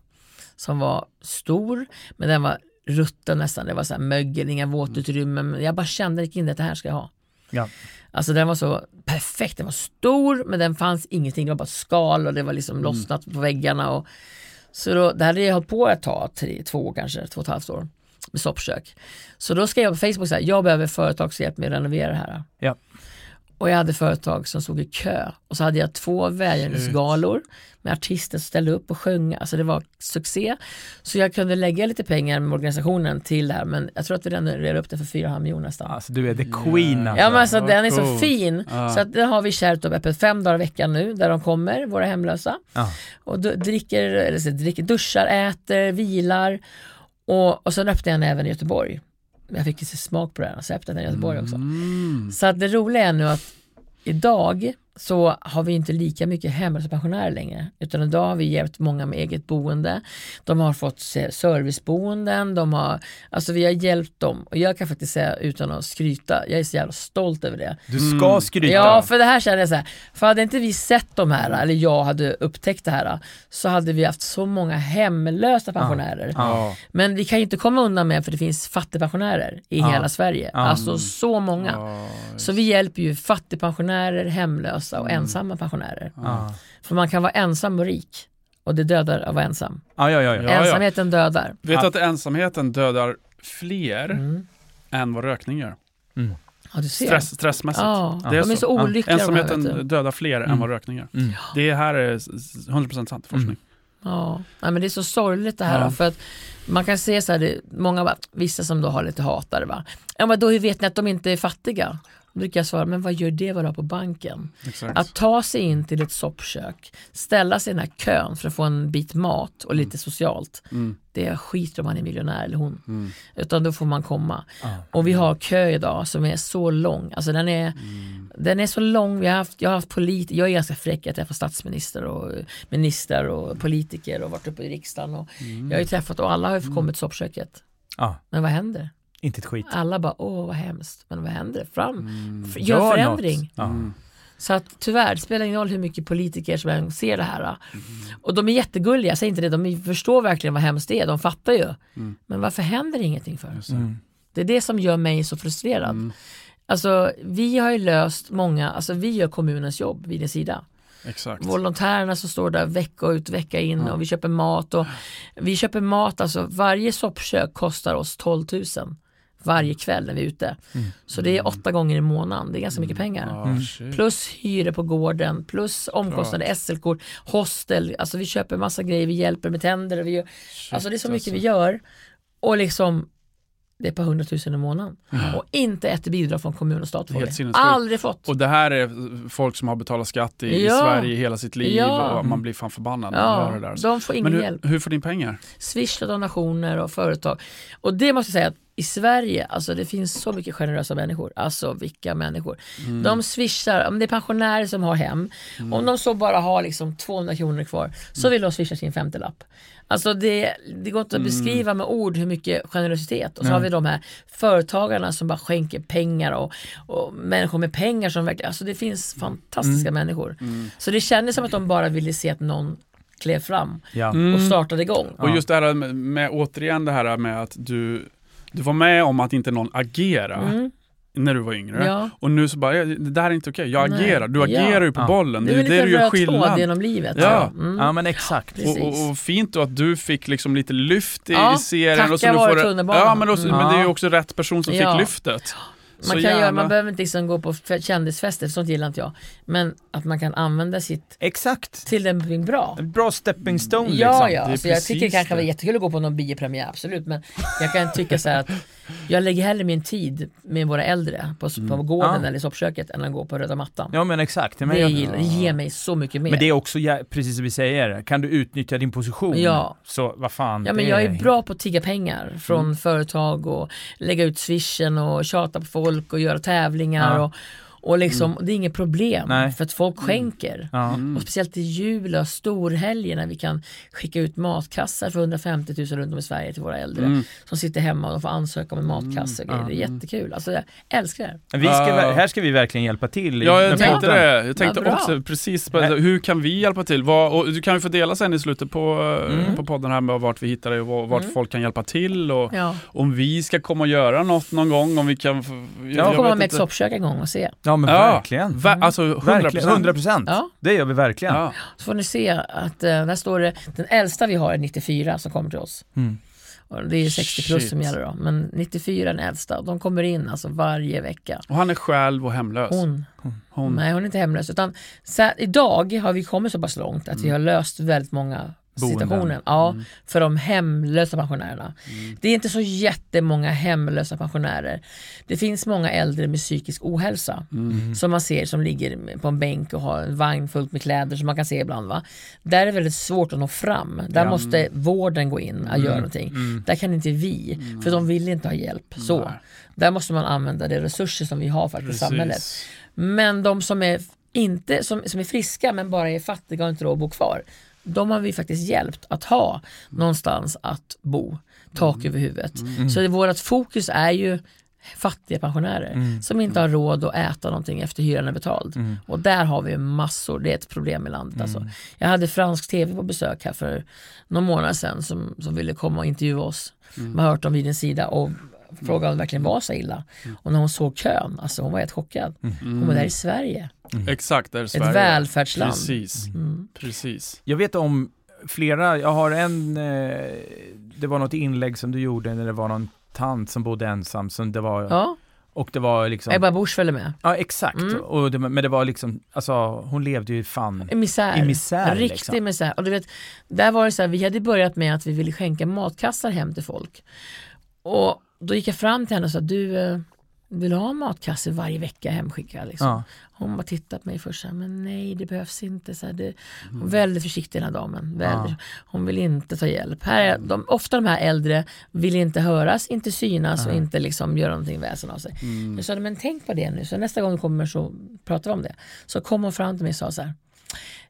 som var stor men den var rutten nästan. Det var så här mögel, inga våtutrymmen. Men jag bara kände, gick in att det här ska jag ha.
Ja.
Alltså den var så perfekt, den var stor men den fanns ingenting, det var bara skal och det var liksom lossnat på väggarna. Och, så då, det hade jag hållit på ett tag, tre, två kanske, två och ett halvt år med soppkök. Så då skrev jag på Facebook så här, jag behöver företagshjälp med att renovera det här.
Ja.
Och jag hade företag som stod i kö och så hade jag två välgörenhetsgalor med artister som ställde upp och sjöng. Alltså det var succé. Så jag kunde lägga lite pengar med organisationen till det här men jag tror att vi redan rev upp det för 4,5 miljoner nästan.
Alltså du är the queen alltså.
Ja men alltså
vad
den är så fin.
Ja.
Så att den har vi Kärrtorp öppet fem dagar i veckan nu där de kommer, våra hemlösa.
Ja.
Och dricker, eller så, dricker, duschar, äter, vilar. Och, och sen öppnade jag den även i Göteborg. Jag fick lite smak på så jag öppnade den i Göteborg också.
Mm.
Så att det roliga är nu att idag så har vi inte lika mycket hemlösa pensionärer längre. Utan idag har vi hjälpt många med eget boende. De har fått se- serviceboenden, de har, alltså vi har hjälpt dem. Och jag kan faktiskt säga utan att skryta, jag är så jävla stolt över det.
Du ska skryta.
Ja, för det här känner jag så här, för hade inte vi sett de här, eller jag hade upptäckt det här, så hade vi haft så många hemlösa pensionärer.
Ja.
Men vi kan ju inte komma undan med för det finns fattigpensionärer i
Ja.
hela Sverige. Alltså så många. Så vi hjälper ju fattigpensionärer, hemlösa och ensamma pensionärer.
Ja.
För man kan vara ensam och rik och det dödar att vara ensam.
Ja, ja, ja. ja.
Ja, ja.
Ensamheten dödar.
Vet du
Ja.
att ensamheten dödar fler
Mm.
än vad rökning gör?
Ja, du ser.
Stress, stressmässigt.
Ja,
Det är
de är
så.
så olyckliga här,
Ensamheten dödar fler än
Mm.
vad rökning gör.
Mm.
Det här är s- s- 100% sant forskning.
Ja, Nej, men det är så sorgligt det här.
Ja.
För att man kan se så här, det, många, vissa som då har lite hatare va. Ja men då hur vet ni att de inte är fattiga? Då brukar jag svara, men vad gör det vad du har på banken?
Exakt.
Att ta sig in till ett soppkök, ställa sig i den här kön för att få en bit mat och lite socialt.
Mm.
Det skiter om man är miljonär eller hon.
Mm.
Utan då får man komma.
Ja.
Och vi har kö idag som är så lång. Alltså den är,
Mm.
den är så lång. Vi har haft, jag har haft polit, jag är ganska fräck, jag träffar statsminister och ministrar och politiker och varit uppe i riksdagen. Och
Mm.
Jag har ju träffat och alla har ju kommit till soppköket.
Ja,
Men vad händer?
Inte ett skit.
Alla bara, åh vad hemskt. Men vad händer? Fram,
Mm.
f- gör förändring.
Ja.
Mm.
Så att tyvärr, det spelar ingen roll hur mycket politiker som än ser det här.
Mm.
Och de är jättegulliga, jag säger inte det, de förstår verkligen vad hemskt det är, de fattar ju.
Mm.
Men varför händer ingenting för?
Det.
Mm.
Det är det som gör mig så frustrerad.
Mm.
Alltså vi har ju löst många, alltså vi gör kommunens jobb vid din sida.
Exakt.
volontärerna som står där vecka ut vecka in och vi köper mat. Och vi köper mat, alltså varje soppkök kostar oss 12 000 varje kväll när vi är ute. Så det är åtta gånger i månaden, det är ganska mycket pengar.
Ja, shit.
Plus hyra på gården, plus omkostnader, SL-kort, hostel, alltså vi köper massa grejer, vi hjälper med tänder. Vi gör, alltså det är så mycket vi gör och liksom det är ett par hundratusen i månaden. Och inte ett bidrag från kommun och stat. Aldrig fått.
Och det här är folk som har betalat skatt i, i
Ja.
Sverige hela sitt liv
Ja.
och man blir fan förbannad när man hör
Ja,
det där.
de får ingen
Men hur,
hjälp.
hur får din pengar?
Swish och donationer och företag. Och det måste jag säga att i Sverige, alltså det finns så mycket generösa människor. Alltså vilka människor.
Mm.
De swishar, om det är pensionärer som har hem, om de så bara har liksom 200 kronor kvar, så vill de swisha sin femtelapp. Alltså det, det går
Mm.
inte att beskriva med ord hur mycket generositet. Och så har vi de här företagarna som bara skänker pengar och, och människor med pengar som verkligen, alltså det finns fantastiska människor.
Mm.
Så det kändes som att de bara ville se att någon klev fram
Ja.
och startade igång.
Och just det här med, med, återigen det här med att du, du var med om att inte någon agera när du var yngre.
Mm. Ja.
Och nu så bara, "Ja, det där är inte okej, jag
Nej.
agerar. Du
Ja.
agerar ju på
Ja.
bollen.
Det är
Det det du gör skillnad.
genom livet.
Ja.
Mm.
ja men exakt.
Och, och, och fint då att du fick liksom lite lyft i,
Ja,
i serien.
tacka
och så nu
vare
får det-. Ja, men, då, men det är ju
Ja.
också rätt person som
Ja.
fick lyftet.
Man, kan göra, man behöver inte liksom gå på kändisfester, sånt gillar inte jag. Men att man kan använda sitt
Exakt.
till någonting bra.
En bra stepping stone
Ja,
liksom.
ja.
Är
Alltså jag tycker det kanske
det.
var jättekul att gå på någon biopremiär, absolut. Men jag kan tycka så här att jag lägger hellre min tid med våra äldre på, på gården
Mm. Ja.
eller i soppköket än att gå på röda mattan.
Ja men exakt. Men,
det,
jag,
gillar, ger mig så mycket mer.
men det är också, precis som vi säger, kan du utnyttja din position
Ja.
så vad fan.
Ja men jag är bra på att tigga pengar från företag och lägga ut swishen och tjata på folk och göra tävlingar
Ja.
och, och liksom, det är inget problem
Nej.
för att folk skänker.
Ja.
Mm.
Och speciellt i jul och storhelger när vi kan skicka ut matkassar för 150 000 runt om i Sverige till våra äldre
Mm.
som sitter hemma och de får ansöka om en matkasse och grejer. Det är jättekul. Alltså jag älskar det. här.
Vi ska,
Ja.
här ska vi verkligen hjälpa till.
Ja, jag tänkte
podden.
det. Jag tänkte
bra.
också precis på. Hur kan vi hjälpa till? Vad, och du kan ju få dela sen i slutet på,
Mm.
på podden här med vart vi hittar dig och vart folk kan hjälpa till och
Ja.
om vi ska komma och göra något någon gång, om vi kan... Jag,
Jag kommer med ett soppkök en gång och se.
Ja men
Ja,
verkligen.
Ver, alltså 100
Verkligen, 100 procent.
Ja.
Det gör vi verkligen.
Ja.
Så får ni se att eh, där står det, den äldsta vi har är 94 som kommer till oss.
Mm.
Och det är 60 plus
Shit.
som gäller då. Men 94 är den äldsta. De kommer in alltså varje vecka.
Och han är själv och hemlös.
Hon,
Hon.
nej hon är inte hemlös. Utan så här, idag har vi kommit så pass långt att vi har löst väldigt många. Situationen ja, för de hemlösa pensionärerna. Det är inte så jättemånga hemlösa pensionärer. Det finns många äldre med psykisk ohälsa som man ser som ligger på en bänk och har en vagn fullt med kläder som man kan se ibland. Va? Där är det väldigt svårt att nå fram. Där måste vården gå in och göra någonting. Där kan inte vi, för de vill inte ha hjälp. Så. Där måste man använda de resurser som vi har faktiskt i samhället. Men de som är, inte, som, som är friska men bara är fattiga och inte råd att bo kvar, de har vi faktiskt hjälpt att ha någonstans att bo, tak
Mm.
över huvudet. Så det, vårt fokus är ju fattiga pensionärer som inte har råd att äta någonting efter hyran är betald. Och där har vi massor, det är ett problem i landet. Alltså. Jag hade fransk tv på besök här för några månader sedan som, som ville komma och intervjua oss. Man har hört om vid en sida och frågade om det verkligen var så illa. Och när hon såg kön, alltså hon var helt chockad. Hon var där i Sverige,
Exakt, där är
ett
Sverige.
välfärdsland.
Precis.
Mm.
Precis.
Jag vet om flera, jag har en, eh, det var något inlägg som du gjorde när det var någon tant som bodde ensam, som det var,
Ja,
och det var liksom,
Ebba Busch följde med.
ja exakt,
Mm.
och det, men det var liksom, alltså hon levde ju fan,
I misär.
I misär,
En riktig
liksom.
misär. Och du vet, där var det så här, vi hade börjat med att vi ville skänka matkassar hem till folk. Och då gick jag fram till henne och sa, du eh, vill ha en matkasse varje vecka hemskickad? Liksom.
ja.
Hon bara tittade på mig först så här, men nej det behövs inte. Så här, det, hon är väldigt försiktig den här damen. Väldigt, Hon vill inte ta hjälp. Här är, de, ofta de här äldre vill inte höras, inte synas och inte liksom göra någonting väsen av sig. Jag sa, men tänk på det nu, så nästa gång du kommer så pratar vi om det. Så kom hon fram till mig och sa så här,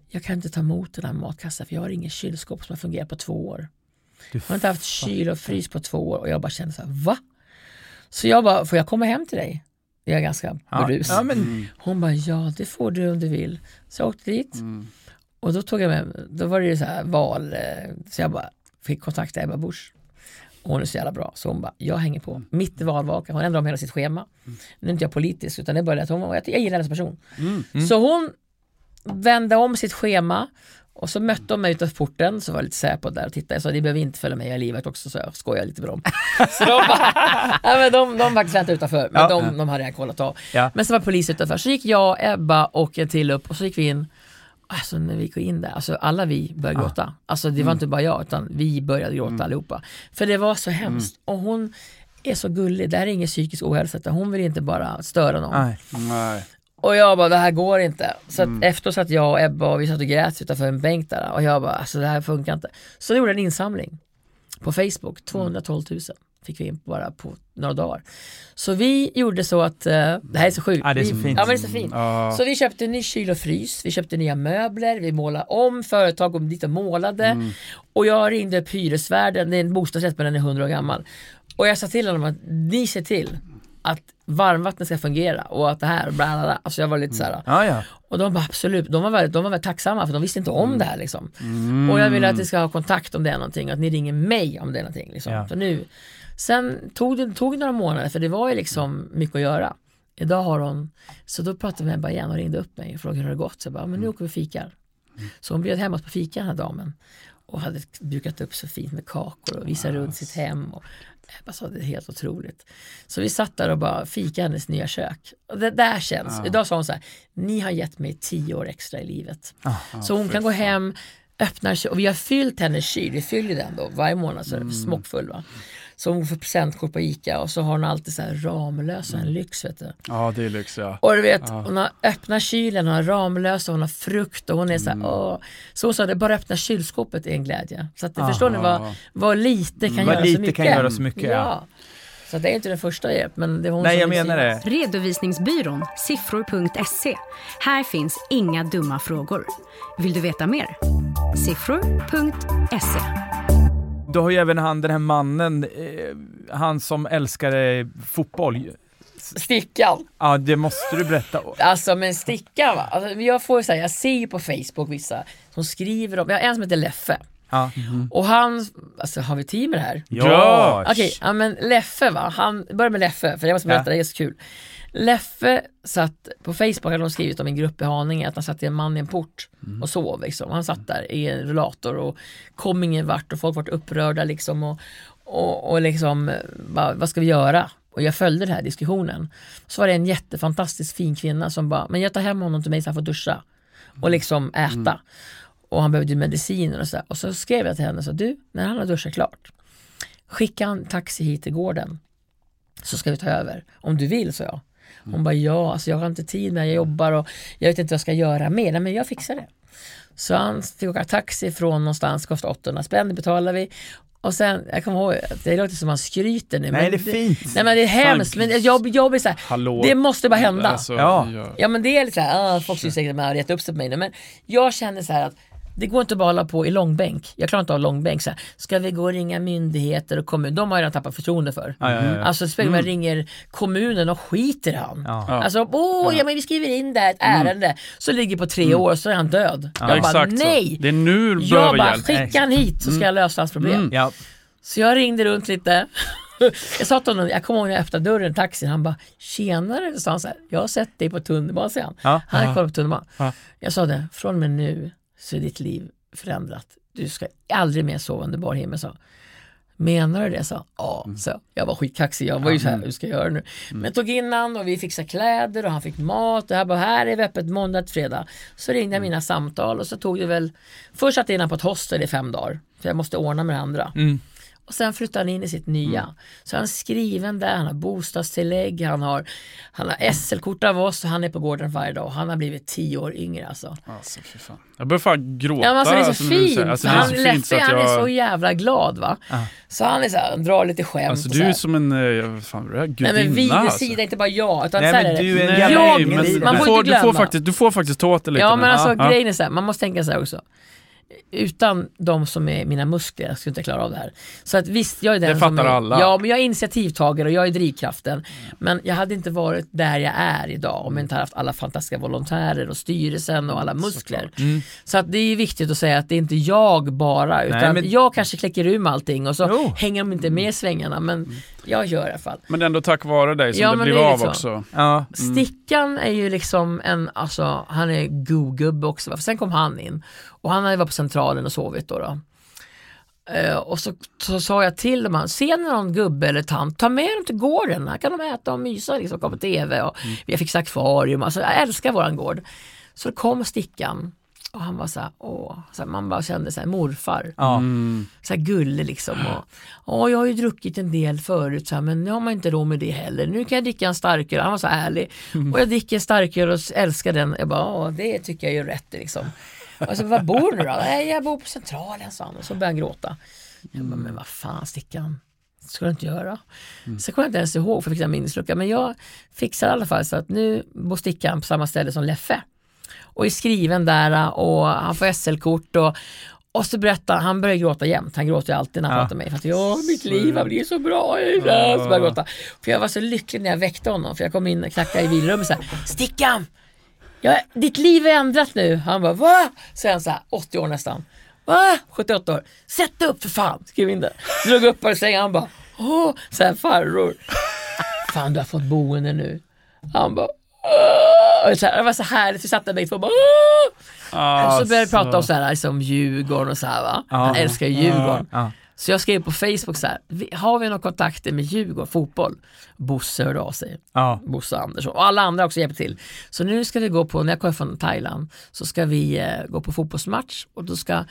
jag kan inte ta emot den här matkassen för jag har ingen kylskåp som har fungerat på två år.
Du
Jag har inte haft kyl och frys på två år och jag bara kände så här, va? Så jag bara, får jag komma hem till dig? Jag är ganska
Ja,
brus.
ja, men,
Hon bara, ja det får du om du vill. Så jag åkte dit och då tog jag med, då var det ju så här val, eh, så jag bara fick kontakta Ebba Busch. Och hon är så jävla bra, så hon bara, jag hänger på. Mitt i valvakan, hon ändrade om hela sitt schema. Nu är inte jag politisk, utan det är bara det att hon var, jag, jag gillar hennes person. Så hon vände om sitt schema och så mötte de mig utanför porten, så var jag lite säpo där och tittade. Jag sa, ni behöver inte följa med, jag är livet också, så jag skojade lite med dem. så de bara, ja, men de, de faktiskt väntade utanför, men
Ja.
de, de hade redan kollat av.
Ja.
Men så var polis utanför, så gick jag, Ebba och en till upp och så gick vi in. Alltså när vi gick in där, alltså alla vi började gråta. Alltså det var inte bara jag, utan vi började gråta allihopa. För det var så hemskt. Och hon är så gullig, det här är ingen psykisk ohälsa, utan hon vill inte bara störa någon.
Nej.
Nej.
Och jag bara, det här går inte. Så att efter satt jag och Ebba och vi satt och grät utanför en bänk där och jag bara, alltså det här funkar inte. Så jag gjorde en insamling på Facebook, 212 000 fick vi in bara på några dagar. Så vi gjorde så att, eh, det här är så sjukt.
Ja, det är så
vi,
fint.
Ja men det är så fint.
Ja.
Så vi köpte en ny kyl och frys, vi köpte nya möbler, vi målade om, företag kom dit och målade. Och jag ringde upp hyresvärden, det är en bostadsrätt men den är 100 år gammal. Och jag sa till honom att ni ser till att varmvattnet ska fungera och att det här, bla bla bla. Alltså jag var lite så här.
Ja, ja.
Och de bara absolut, de var väldigt, de var väldigt tacksamma för de visste inte om det här liksom. Och jag ville att ni ska ha kontakt om det är någonting, att ni ringer mig om det är någonting. Liksom.
Ja.
Så nu, sen tog det tog några månader för det var ju liksom mycket att göra. Idag har hon, så då pratade vi med Ebba igen och ringde upp mig och frågade hur det gått. Så jag bara, men nu åker vi och fikar. Så hon bjöd hem oss på fika den här damen. Och hade dukat upp så fint med kakor och visade runt sitt hem. Och Ebba sa det är helt otroligt. Så vi satt där och bara fika hennes nya kök. Och det där känns, idag sa hon så här, ni har gett mig tio år extra i livet. så hon kan gå hem, öppna kö- och vi har fyllt hennes kyl, vi fyller den då varje månad så är den smockfull va. Så hon får presentkort på ICA och så har hon alltid så här Ramlösa, en lyx vet du.
ja, det är lyx ja.
Och du vet, hon har öppnat kylen, hon har Ramlösa, hon har frukt och hon är så
Mm.
här, åh. Så hon sa det, bara öppna kylskåpet är en glädje. Så att,
Aha.
förstår ni vad, vad lite kan
Mm, Vad
göra
lite
så mycket.
kan göra så mycket, ja.
ja. Så det är inte den första hjälp, men det var hon
Nej,
som
jag menar det.
Redovisningsbyrån siffror.se. Här finns inga dumma frågor. Vill du veta mer? Siffror.se.
Du har ju även han, den här mannen, eh, han som älskade fotboll.
Stickan.
Ja, det måste du berätta.
Alltså men stickan va. Alltså, jag får säga, jag ser ju på Facebook vissa som skriver om, jag har en som heter Leffe.
Ja.
Och han, alltså har vi tid med det här?
Ja!
Okej, ja men Leffe va, han, börjar med Leffe för jag måste berätta,
Ja.
det är så kul. Leffe satt på Facebook, hade de skrivit om en grupp i Haninge att han satt i en man i en port och sov liksom. Han satt där i en rullator och kom ingen vart och folk var upprörda liksom och, och, och liksom, vad, vad ska vi göra? Och jag följde den här diskussionen. Så var det en jättefantastiskt fin kvinna som bara, men jag tar hem honom till mig så han får duscha och liksom äta. Och han behövde mediciner och så. Och så skrev jag till henne så du, när han har duschat klart, skicka en taxi hit till gården så ska vi ta över. Om du vill, sa jag. Hon bara ja, alltså jag har inte tid med jag jobbar och jag vet inte vad jag ska göra mer. Nej, men jag fixar det. Så han fick åka taxi från någonstans, kostade 800 spänn, det betalar vi. Och sen, jag kommer ihåg, att det låter som man skryter nu.
Nej,
men
det är fint.
Nej men det är hemskt, men jag, jag blir såhär,
Hallå.
det måste bara hända.
Alltså,
Ja.
ja.
Men det är lite såhär, ah, folk skulle säkert med rätt upp sig på mig nu, men jag känner så här att det går inte bara att hålla på i långbänk. Jag klarar inte av långbänk. Så här, ska vi gå och ringa myndigheter och kommun? De har jag redan tappat förtroende för.
Ja, ja, ja.
Alltså spelar mm. ringer kommunen och skiter i han.
Ja.
Alltså, åh, ja. men vi skriver in där ett ärende. Så ligger på tre år så är han död.
Ja,
jag bara, nej!
så. Det är nu du
Jag
behöver
bara,
hjälp.
skicka han hit så ska jag lösa hans problem.
Mm.
Ja.
Så jag ringde runt lite. Jag sa till honom, jag kommer ihåg när jag öppnade dörren i taxin, han bara “tjenare” så sa han så här, “jag har sett dig på tunnelbanan” säger han.
Ja.
Han hade kollat på tunnelbanan.
Ja.
Jag sa det, från och med nu så är ditt liv förändrat. Du ska aldrig mer sova under bar himmel, sa Menar du det? sa Ja,
Mm.
så jag var skitkaxig. Jag var ju så här, hur ska jag göra nu? Men jag tog in han och vi fixade kläder och han fick mat. Och jag bara, här är vi öppet måndag till fredag. Så ringde jag
Mm.
mina samtal och så tog det väl, först satte jag in på ett hostel i fem dagar. För jag måste ordna med det andra.
Mm.
Och sen flyttar han in i sitt nya.
Mm.
Så han är skriven där, han har bostadstillägg, han har, han har SL-kort av oss och han är på gården varje dag. Han har blivit tio år yngre alltså.
Alltså, fy fan. Jag börjar fan gråta.
Ja, men alltså, det är så
du
fint.
Alltså, är
han,
så fint
Leffe,
så att
han är så
jag...
jävla glad va.
Ja.
Så han är så här, drar lite skämt.
Alltså du
så
är som en, eh, vad fan är det?
Nej
Gudinna
men vi vid
alltså.
sida, inte bara jag. Utan
Nej,
så här
men du är en jävla
Jag-
men
man
du,
får
du, får
glömma.
faktiskt, du får faktiskt ta det lite
Ja
nu.
men alltså
Ja.
grejen är så här, man måste tänka så här också. Utan de som är mina muskler, jag skulle inte klara av det här. Så att visst, jag är den
Det
som
fattar
är,
alla.
Ja, men jag är initiativtagare och jag är drivkraften. Men jag hade inte varit där jag är idag om jag inte hade haft alla fantastiska volontärer och styrelsen och alla muskler.
Mm.
Så att det är viktigt att säga att det är inte jag bara, utan
men-
jag kanske kläcker ur med allting och så
Jo.
hänger de inte med i svängarna. Men jag gör i alla fall.
Men ändå tack vare dig som
Ja,
det blev
det
av
liksom-
också.
Ja.
Stickan är ju liksom en, alltså han är go-gubbe också. För Sen kom han in och han hade varit på centralen och sovit då. då. Eh, och så, så sa jag till dem, här, ser ni någon gubbe eller tant, ta med dem till gården, här kan de äta och mysa, liksom, kolla på TV och vi har fixat akvarium, alltså, jag älskar våran gård. Så kom Stickan och han var så här, åh, så här, man bara kände så här, morfar.
Mm.
Så här gullig liksom. Och, Åh, jag har ju druckit en del förut så här, men nu har man inte råd med det heller. Nu kan jag dricka en starköl. Han var så ärlig. Och jag dricker en starköl och älskar den. Jag bara, Åh, det tycker jag är rätt liksom. Och så, var bor du då? Nej, jag bor på Centralen, sa han. Och så började han gråta. Jag bara, men vad fan Stickan. Ska du inte göra. Så kommer jag inte ens ihåg för jag fick en minneslucka. Men jag fixade i alla fall så att nu bor Stickan på samma ställe som Leffe. Och är skriven där och han får SL-kort och, och så berättar han, börjar gråta jämt, han gråter ju alltid när han
Ja.
pratar med mig. För att ja, mitt liv har blivit så bra, är så här", så börjar gråta. För jag var så lycklig när jag väckte honom, för jag kom in och knackade i vilrummet såhär, Stickan! Ja, ditt liv är ändrat nu. Han bara, va? Säger han såhär, 80 år nästan. Va? 78 år. Sätt upp för fan, skrev in det. Drog upp på sängen, han bara, åh, såhär farbror. Fan du har fått boende nu. Han bara, åh. Så här, det var så härligt, vi satt där bägge två och bara, åh. Och så började vi prata om så här, liksom Djurgården och så här va. Han älskar ju Djurgården.
Ja.
Så jag skrev på Facebook så här, "Vi- har vi några kontakter med Djurgården fotboll? Bosse hörde av sig.
Ja.
Bosse Andersson och alla andra också hjälper till. Så nu ska vi gå på, när jag kommer från Thailand, så ska vi eh, gå på fotbollsmatch och då ska,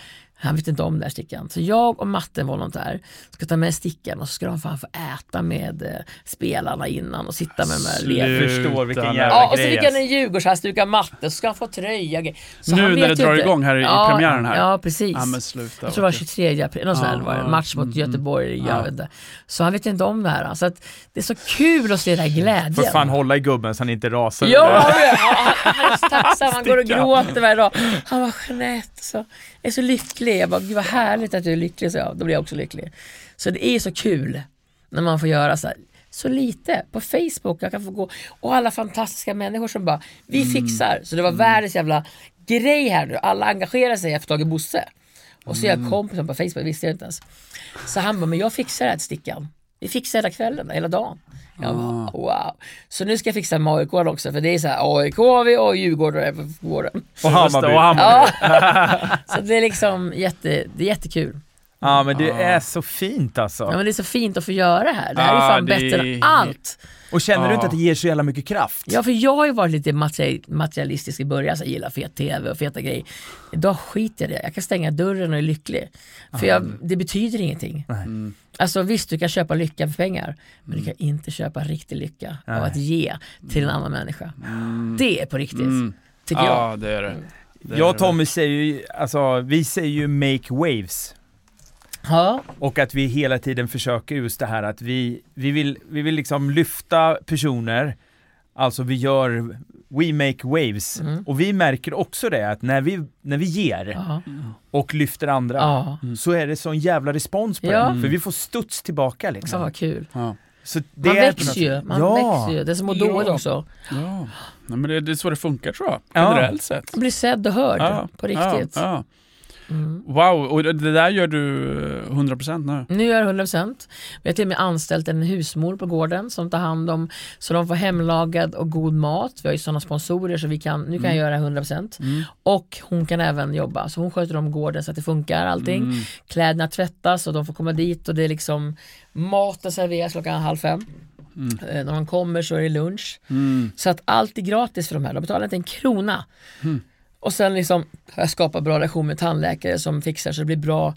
han vet inte om det här stickan, så jag och Matte, en volontär, ska ta med stickan och så ska de fan få äta med eh, spelarna innan och sitta med de här
Sluta.
ledarna.
Förstår vilken jävla
Ja, och så
grej.
fick han
alltså.
en Djurgårdshalsduk matte, så ska han få tröja. grej. Så
Nu
han
när
vet
det
ju
drar
inte.
igång här i- i
ja,
premiären här.
Ja, precis.
Ja men sluta.
Jag tror det var
okej.
23 april, någon sån här
Ja,
var det.
ja,
match mot
mm,
Göteborg,
mm.
jag
Ja.
vet inte. Så han vet inte om det här. Så att det är så kul att se den här glädjen.
Får fan hålla i gubben så han inte rasar.
Ja, han är- han han är så tacksam, han går och gråter varje dag. Han var Jeanette, så, jag är så lycklig. Jag bara, gud vad härligt att du är lycklig, så jag. Då blir jag också lycklig. Så det är så kul när man får göra så här, så lite på Facebook, jag kan få gå och alla fantastiska människor som bara, vi
Mm.
fixar. Så det var världens jävla grej här nu, alla engagerar sig efter Tage Bosse. Och så är
Mm.
jag kompisen på Facebook, visste jag inte ens. Så han bara, men jag fixar det här till Stickan. Vi fixar hela kvällen, hela dagen. Jag
Ah.
bara, wow. Så nu ska jag fixa med AIK också, för det är så här, AIK har vi och Djurgården är på gården.
Och Hammarby.
Och Hammarby.
Ja. så det är liksom jätte, det är jättekul.
Ja men det är så fint alltså.
Ja, men det är så fint att få göra det här. Det här är
Ja,
fan
det
bättre än allt.
Och känner du inte att det ger så jävla mycket kraft?
Ja, för jag har ju varit lite materi- materialistisk i början, så jag gillar fet tv och feta grejer. Idag skiter jag i det. Jag kan stänga dörren och är lycklig. För jag, det betyder ingenting.
Mm.
Alltså visst, du kan köpa lycka för pengar, men du kan inte köpa riktig lycka av att ge till en annan människa. Det är på riktigt,
Mm.
tycker jag.
Ja det är det. det
Jag och. Tommy säger ju, alltså vi säger ju make waves.
Ja,
Och att vi hela tiden försöker just det här att vi, vi, vill, vi vill liksom lyfta personer, alltså vi gör, we make waves.
Mm.
Och vi märker också det att när vi, när vi ger
ja,
och lyfter andra,
ja.
så är det sån jävla respons på
Ja.
det. För vi får studs tillbaka liksom.
kul.
Ja.
Så det
Man
är
växer ju, man
ja.
växer ju. Det är som att må
Ja.
dåligt också.
Ja. Nej, men det, det är så det funkar tror jag,
Ja.
generellt sett.
Man blir sedd och hörd
Ja,
på riktigt. Mm.
Wow, och det där gör du eh, 100% nu?
Nu är jag 100%. Vi har till och med anställt en husmor på gården som tar hand om så de får hemlagad och god mat. Vi har ju sådana sponsorer så vi kan, nu kan jag göra 100%.
Mm.
Och hon kan även jobba, så hon sköter om gården så att det funkar allting.
Mm.
Kläderna tvättas och de får komma dit och det är liksom maten serveras klockan halv fem.
Mm.
Eh, när de kommer så är det lunch.
Mm.
Så att allt är gratis för de här, de betalar inte en krona.
Mm.
Och sen liksom, jag skapar bra relation med tandläkare som fixar så det blir bra,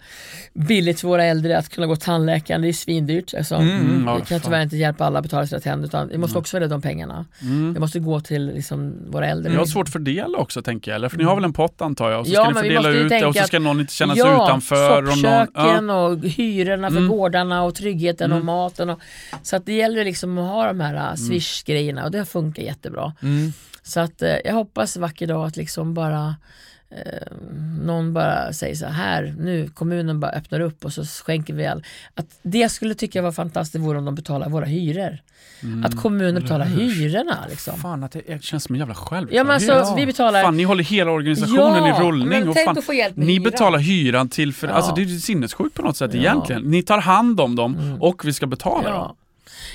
billigt för våra äldre att kunna gå till tandläkaren, det är svindyrt. Alltså,
Mm, ja,
vi kan tyvärr inte hjälpa alla att betala sina tänder utan vi måste också välja de pengarna.
Mm.
Det måste gå till liksom, våra äldre.
Ni har svårt att fördela också tänker jag, eller? För ni har väl en pott antar jag? Och så
Ja,
ska ni
men vi
fördela ut det och så ska någon inte känna sig
ja,
utanför. Och någon, ja.
soppköken och hyrorna för
Mm.
gårdarna och tryggheten och
Mm.
maten. Och, så att det gäller liksom att ha de här uh, swish-grejerna och det funkar jättebra. Så att eh, jag hoppas vacker dag att liksom bara eh, någon bara säger så här, nu kommunen bara öppnar upp och så skänker vi all. Att det skulle tycka var fantastiskt vore om de betalar våra hyror.
Mm.
Att kommunen betalar hyrorna liksom.
Fan att det
känns som en jävla självklarhet.
Ja men alltså
Ja.
vi betalar
Fan, ni håller hela organisationen i rullning. och fan, ni
hyran.
betalar hyran till, för,
Ja.
alltså det är ju sinnessjukt på något sätt
Ja.
egentligen. Ni tar hand om dem
Mm.
och vi ska betala dem.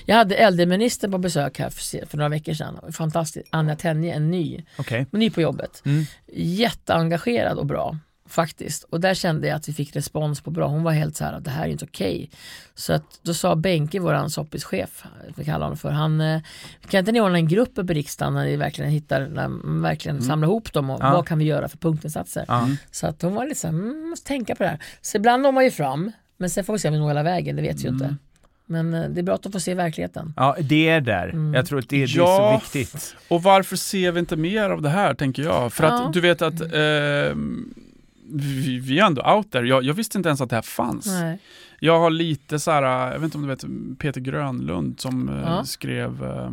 Ja. Jag hade äldreministern på besök här för, för några veckor sedan. Fantastiskt. Anja Tenje, en ny.
Okej.
Ny på jobbet.
Mm.
Jätteengagerad och bra faktiskt. Och där kände jag att vi fick respons på bra. Hon var helt så här att det här är inte okej. Så att då sa Benke, våran soppischef, vi kallar honom för, han eh, kan inte ni ordna en grupp uppe i riksdagen när ni verkligen hittar, när man verkligen samlar ihop dem och
Ja.
vad kan vi göra för punktinsatser?
Ja.
Så att hon var lite så här, mm, måste tänka på det här. Så ibland når man ju fram, men sen får vi se om vi når hela vägen, det vet vi ju inte. Men eh, det är bra att de får se verkligen.
Ja, det är där.
Mm.
Jag tror att det, det är
Ja.
så viktigt.
Och varför ser vi inte mer av det här, tänker jag? För
Ja.
att du vet att eh, vi, vi är ändå out there. Jag, jag visste inte ens att det här fanns.
Nej.
Jag har lite så här, jag vet inte om du vet Peter Grönlund som eh,
Ja.
skrev eh,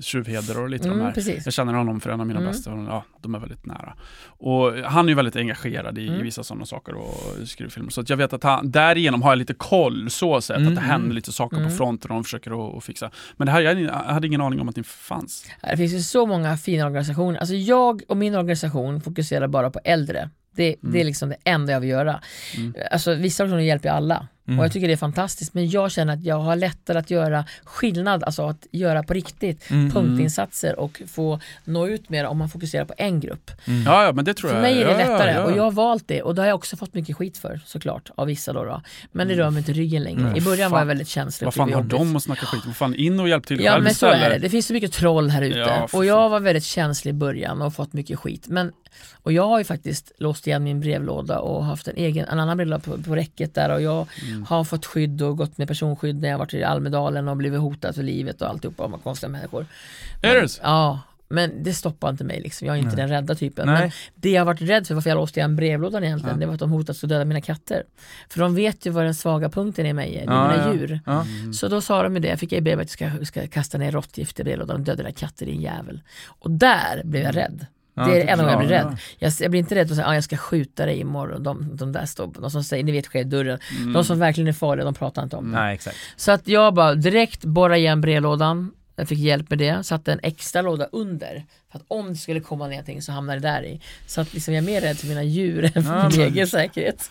Tjuvheder och lite de
Mm,
här.
precis.
Jag känner honom för en av mina
Mm.
bästa, ja, de är väldigt nära. Och han är ju väldigt engagerad i, i
Mm.
vissa sådana saker och skriver filmer. Så att jag vet att han, därigenom har jag lite koll så sett, att
Mm,
det händer
mm.
lite saker
Mm.
på fronten och de försöker att, fixa. Men det här, jag, hade ingen aning om att det fanns.
Det finns ju så många fina organisationer. Alltså jag och min organisation fokuserar bara på äldre. Det, det är liksom det enda jag vill göra.
Mm.
Alltså vissa organisationer hjälper alla.
Mm.
Och jag tycker det är fantastiskt. Men jag känner att jag har lättare att göra skillnad, alltså att göra på riktigt
Mm.
punktinsatser och få nå ut mer om man fokuserar på en grupp.
Ja, ja, men det tror
För
jag.
mig är det
ja, ja,
lättare
ja.
och jag har valt det och det har jag också fått mycket skit för såklart av vissa då. då. Men det rör mig inte ryggen längre.
Mm.
I början var
Fan.
jag väldigt känslig.
Vad
och
fan har
var
de att snacka skit om? Fan in och hjälp till
Ja
själv
men så är det. Det finns så mycket troll här ute.
Ja, för
och jag var väldigt känslig i början och fått mycket skit. Men, och jag har ju faktiskt låst igen min brevlåda och haft en egen, en annan brevlåda på, på räcket där och jag
Mm.
har fått skydd och gått med personskydd när jag varit i Almedalen och blivit hotad för livet och alltihopa av konstiga människor.
Är det så?
Ja, men det stoppar inte mig liksom. Jag är inte
Nej.
den rädda typen.
Nej.
Men det jag har varit rädd för, varför jag låste igen brevlådan egentligen,
Ja.
det var att de hotat att döda mina katter. För de vet ju vad den svaga punkten i mig är, det är
Ja,
mina
ja.
djur.
Ja.
Mm.
Så då sa de ju det, jag fick i brevet att jag ska, ska kasta ner råttgift i brevlådan och döda dina katter din jävel. Och där blev jag rädd.
Ja,
det är det enda gången jag blir rädd. Jag, jag blir inte rädd att säga att jag ska skjuta dig imorgon. De, de där står, de som säger, ni vet själv dörren.
Mm.
De som verkligen är farliga, de pratar inte om det.
Nej, exakt.
Så att jag bara direkt borra igen brevlådan. Jag fick hjälp med det, satte en extra låda under. För att om det skulle komma någonting så hamnar det där i. Så att liksom jag är mer rädd för mina djur än för
Ja,
min
men-
egen säkerhet.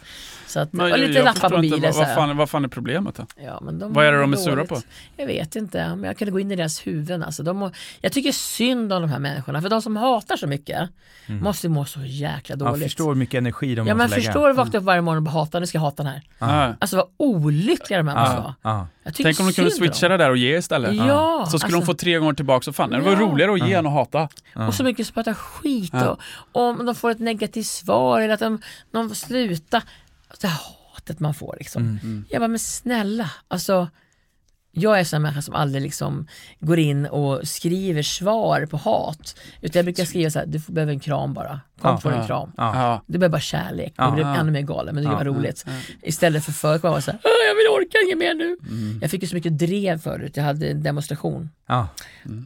Så att,
Men
och lite lappar på bilen.
vad,
så
vad,
här.
fan, vad fan är problemet då?
Ja, men de
Vad är det de är sura
dåligt.
på?
Jag vet inte, men jag kunde gå in i deras huvuden. Alltså, de jag tycker synd om de här människorna, för de som hatar så mycket måste må så jäkla
Man
dåligt.
förstår hur mycket energi de
ja, men
måste lägga.
förstår du vakna upp varje morgon och bara hata, nu ska jag hata den här.
Nej.
Alltså vad olyckliga de här måste
Ja,
vara.
ja.
Jag tycker
Tänk om de kunde switcha det där och ge istället.
Ja,
Så skulle de
alltså-
få tre gånger tillbaka, så fan det var
Ja.
roligare att ge än att hata.
Och så mycket som pratar skit
Ja.
och om de får ett negativt svar eller att de, de får sluta. Det här hatet man får liksom.
Mm.
Jag bara, men snälla, alltså jag är sån människa som aldrig liksom går in och skriver svar på hat. Utan jag brukar skriva så här, du får- behöver en kram bara. Kom
Ja,
få en kram.
Ja.
Du behöver bara kärlek.
Ja,
Då blir ännu mer galen, men det
Ja,
var roligt.
ja.
Istället för förut var jag så här, "Åh, jag vill orka inget mer nu.
Mm.
Jag fick ju så mycket drev förut, jag hade en demonstration.
Ja.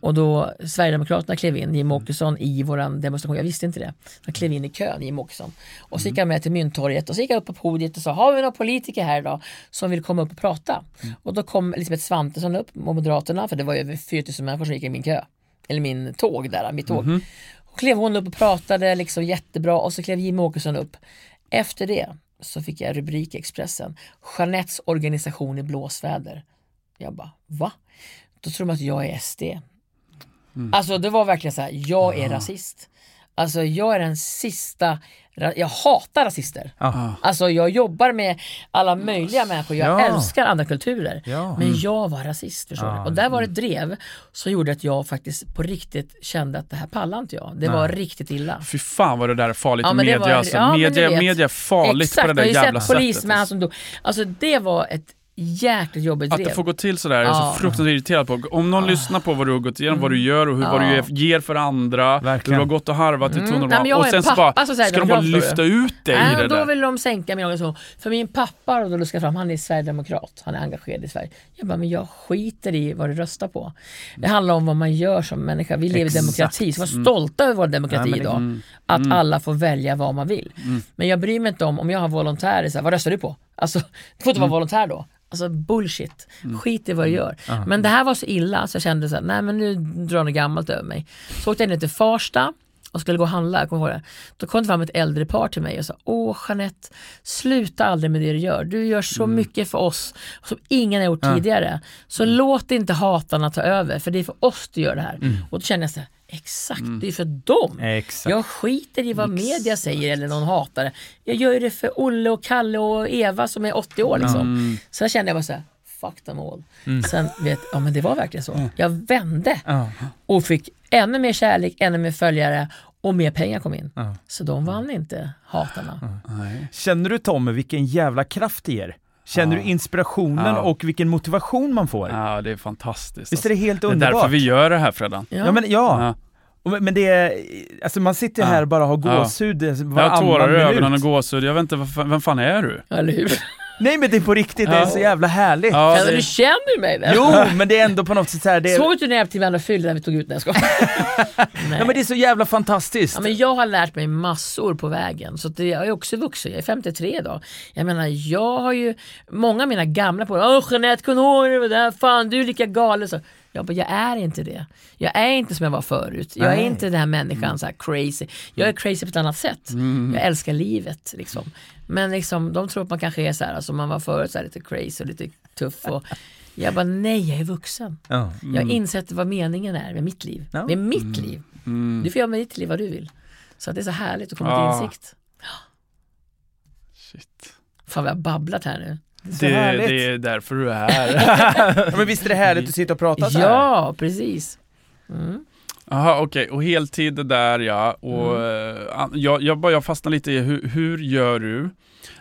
Och då Sverigedemokraterna klev in, Jimmie Åkesson i våran demonstration, jag visste inte det. Han klev in i kön, Jimmie Åkesson. Och så gick han med till Mynttorget och så gick jag upp på podiet och sa, har vi några politiker här idag som vill komma upp och prata? Och då kom Elisabeth Svantesson upp, och Moderaterna, för det var ju över 4000 människor som gick i min kö. Eller min tåg där, mitt tåg. Och klev hon upp och pratade liksom jättebra och så klev Jimmie Åkesson upp. Efter det så fick jag rubrik i Expressen, Jeanettes organisation i blåsväder. Jag bara, va? Då tror de att jag är SD. Alltså det var verkligen så här, jag är rasist. Alltså jag är den sista, jag hatar rasister.
Ja.
Alltså jag jobbar med alla möjliga människor, jag
Ja.
älskar andra kulturer.
Ja.
Men jag var rasist förstår
Ja.
du. Och där var det ett drev som gjorde att jag faktiskt på riktigt kände att det här pallar inte jag. Det var riktigt illa.
Fy fan vad det där är farligt
Ja,
media.
var-
alltså. media, media är farligt
Exakt,
på det där
jag har ju
jävla
sett polismän
sättet.
som dog. Alltså det var ett jäkligt jobbigt
Att det får gå till sådär, jag är
Ja.
så fruktansvärt irriterad på. Om någon lyssnar på vad du har gått igenom, vad du gör och hur, vad du ger- för andra, hur
Verkligen.
du har gått och harvat i
Mm,
tunnelbanan
jag
och
är
sen så bara, ska de bara lyfta
du.
ut dig i det
då
där.
vill de sänka min organisation. För min pappa då luskat fram, han är sverigedemokrat, han är engagerad i Sverige. Jag bara, men jag skiter i vad du röstar på. Det handlar om vad man gör som människa. Vi lever i demokrati, så var stolta över vår demokrati idag. Att alla får välja vad man vill. Men jag bryr mig inte om, om jag har volontärer, så här, vad röstar du på? Alltså, du får inte vara volontär då. Alltså bullshit. Skit i vad du gör. Men det här var så illa så jag kände så här, nej men nu drar det gammalt över mig. Så åkte jag ner till Farsta och skulle gå och handla, jag kommer ihåg det. Då kom det fram ett äldre par till mig och sa Åh Jeanette, sluta aldrig med det du gör. Du gör så mycket för oss som ingen har gjort
Ja.
tidigare. Så låt inte hatarna ta över, för det är för oss du gör det här. Och då kände jag så här, exakt, det är för dem.
Exakt.
Jag skiter i vad media säger eller någon hatar det. Jag gör det för Olle och Kalle och Eva som är 80 år liksom. Sen kände jag bara så här, fuck them all. Sen vet ja men det var verkligen så. Jag vände och fick ännu mer kärlek, ännu mer följare och mer pengar kom in. Så de vann inte hatarna.
Känner du Tommy vilken jävla kraft det ger? Känner
Ja.
du inspirationen
Ja.
och vilken motivation man får?
Ja, det är fantastiskt.
Visst är det helt
det är
underbart?
därför vi gör det här Fredan.
Ja, men ja.
Ja.
Och- Men det är, alltså man sitter
Ja.
här och bara har
Ja.
gåshud alltså,
Jag har tårar i ögonen och gåshud. Jag vet inte, vem fan är du?
Eller hur?
Nej men det är på riktigt, det är så jävla härligt.
Ja, det-
du känner ju mig där.
Jo, men det är ändå på något sätt så här, det är,
Såg du när jag till varandra fyllde när vi tog ut när jag? Nej.
ja, men det är så jävla fantastiskt.
Ja, men jag har lärt mig massor på vägen. Så det, jag är också vuxen, jag är 53 idag. Jag menar, jag har ju många av mina gamla på Åh Jeanette, kommer du ihåg det där? Fan, du är lika galen. Så, jag, bara, jag är inte det. Jag är inte som jag var förut. Jag är
Nej.
inte den här människan så här crazy. Jag är crazy på ett annat sätt. Jag älskar livet. Liksom. Men liksom, de tror att man kanske är så här, som man var förut, så här, lite crazy och lite tuff. Och, jag bara, nej, jag är vuxen.
Ja.
Jag har insett vad meningen är med mitt liv.
Ja.
Med mitt liv.
Mm.
Du får göra med ditt liv vad du vill. Så att det är så härligt att komma
Ja.
till insikt.
Shit.
Fan vad jag har babblat här nu.
Så
Det,
härligt.
det är därför du är här.
Ja, men visst är det härligt att sitta och prata så här?
Ja, precis. Mm.
Jaha, okej. Och heltid är där ja. Och eh, an- jag, jag, bara, jag fastnar lite i hur, hur gör du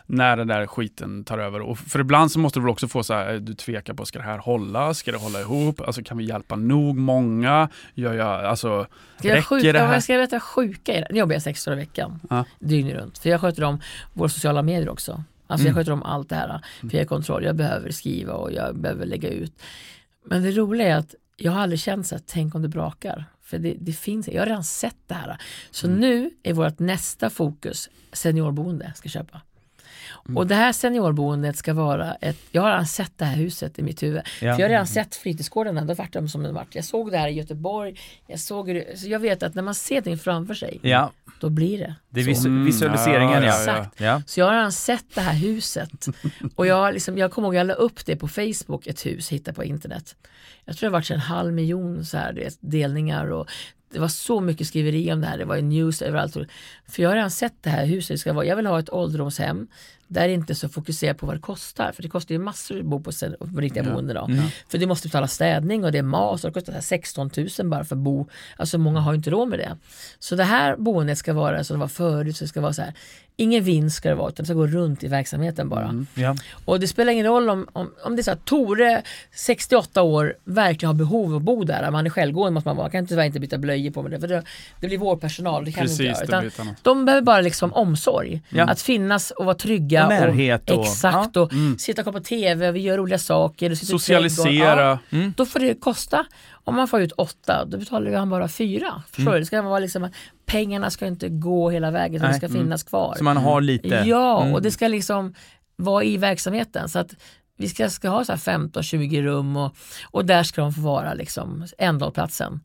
när den där skiten tar över? Och för ibland så måste du väl också få så här, du tvekar på, ska det här hålla? Ska det hålla ihop? Alltså kan vi hjälpa nog många? Gör jag, alltså,
Ska jag,
Räcker
sjuka,
det här?
ja, ska jag berätta sjuka? Nu jobbar jag sex dagar i veckan.
Ja.
Dygnet runt. För jag sköter om våra sociala medier också. Alltså jag sköter om allt det här. För jag är kontroll. Jag behöver skriva och jag behöver lägga ut. Men det roliga är att jag har aldrig känt så här, tänk om det brakar. För det, det finns, jag har redan sett det här. Så nu är vårt nästa fokus seniorboende ska köpa. Och det här seniorboendet ska vara ett, jag har redan sett det här huset i mitt huvud.
Ja.
För jag har redan sett fritidsgården, det har varit dem som det varit. Jag såg det här i Göteborg, jag såg det, så jag vet att när man ser det framför sig,
Ja,
då blir det.
det är visu-
Mm,
visualiseringen
ja,
ja.
ja,
Exakt.
ja.
Så jag har redan sett det här huset. Och jag, liksom, jag kommer ihåg, jag la upp det på Facebook, ett hus, hittade på internet. Jag tror det har varit en halv miljon så här, det, delningar och det var så mycket skriveri om det här, det var i news överallt. För jag har redan sett det här huset, det ska vara, jag vill ha ett ålderdomshem där det inte är så fokuserat på vad det kostar. För det kostar ju massor att bo på, på riktiga boenden då. För du måste betala städning och det är mat och det kostar så här 16 000 bara för att bo. Alltså många har ju inte råd med det. Så det här boendet ska vara som det var förut, så det ska vara så här. Ingen vinst ska det vara, utan det ska gå runt i verksamheten bara.
Ja.
Och det spelar ingen roll om, om, om det är så att Tore, 68 år, verkligen har behov av att bo där. Man är självgående måste man vara. Man kan tyvärr inte byta blöjor på med det, för det, det blir vårdpersonal. Det kan vi inte
precis.
göra. Utan de behöver bara liksom omsorg.
Ja.
Att finnas och vara trygga.
Och närhet och-
exakt. Och sitta och kolla på TV, vi gör roliga saker. och.
Socialisera.
Ja, Då får det kosta. Om man får ut åtta, då betalar han bara fyra. Förstår du? Det ska vara liksom, pengarna ska inte gå hela vägen, utan det
Nej.
ska finnas kvar.
Så man har lite...
Ja,
Mm.
och det ska liksom vara i verksamheten. Så att vi ska, ska ha så här 15-20 rum och, och där ska de få vara liksom ändhållplatsen.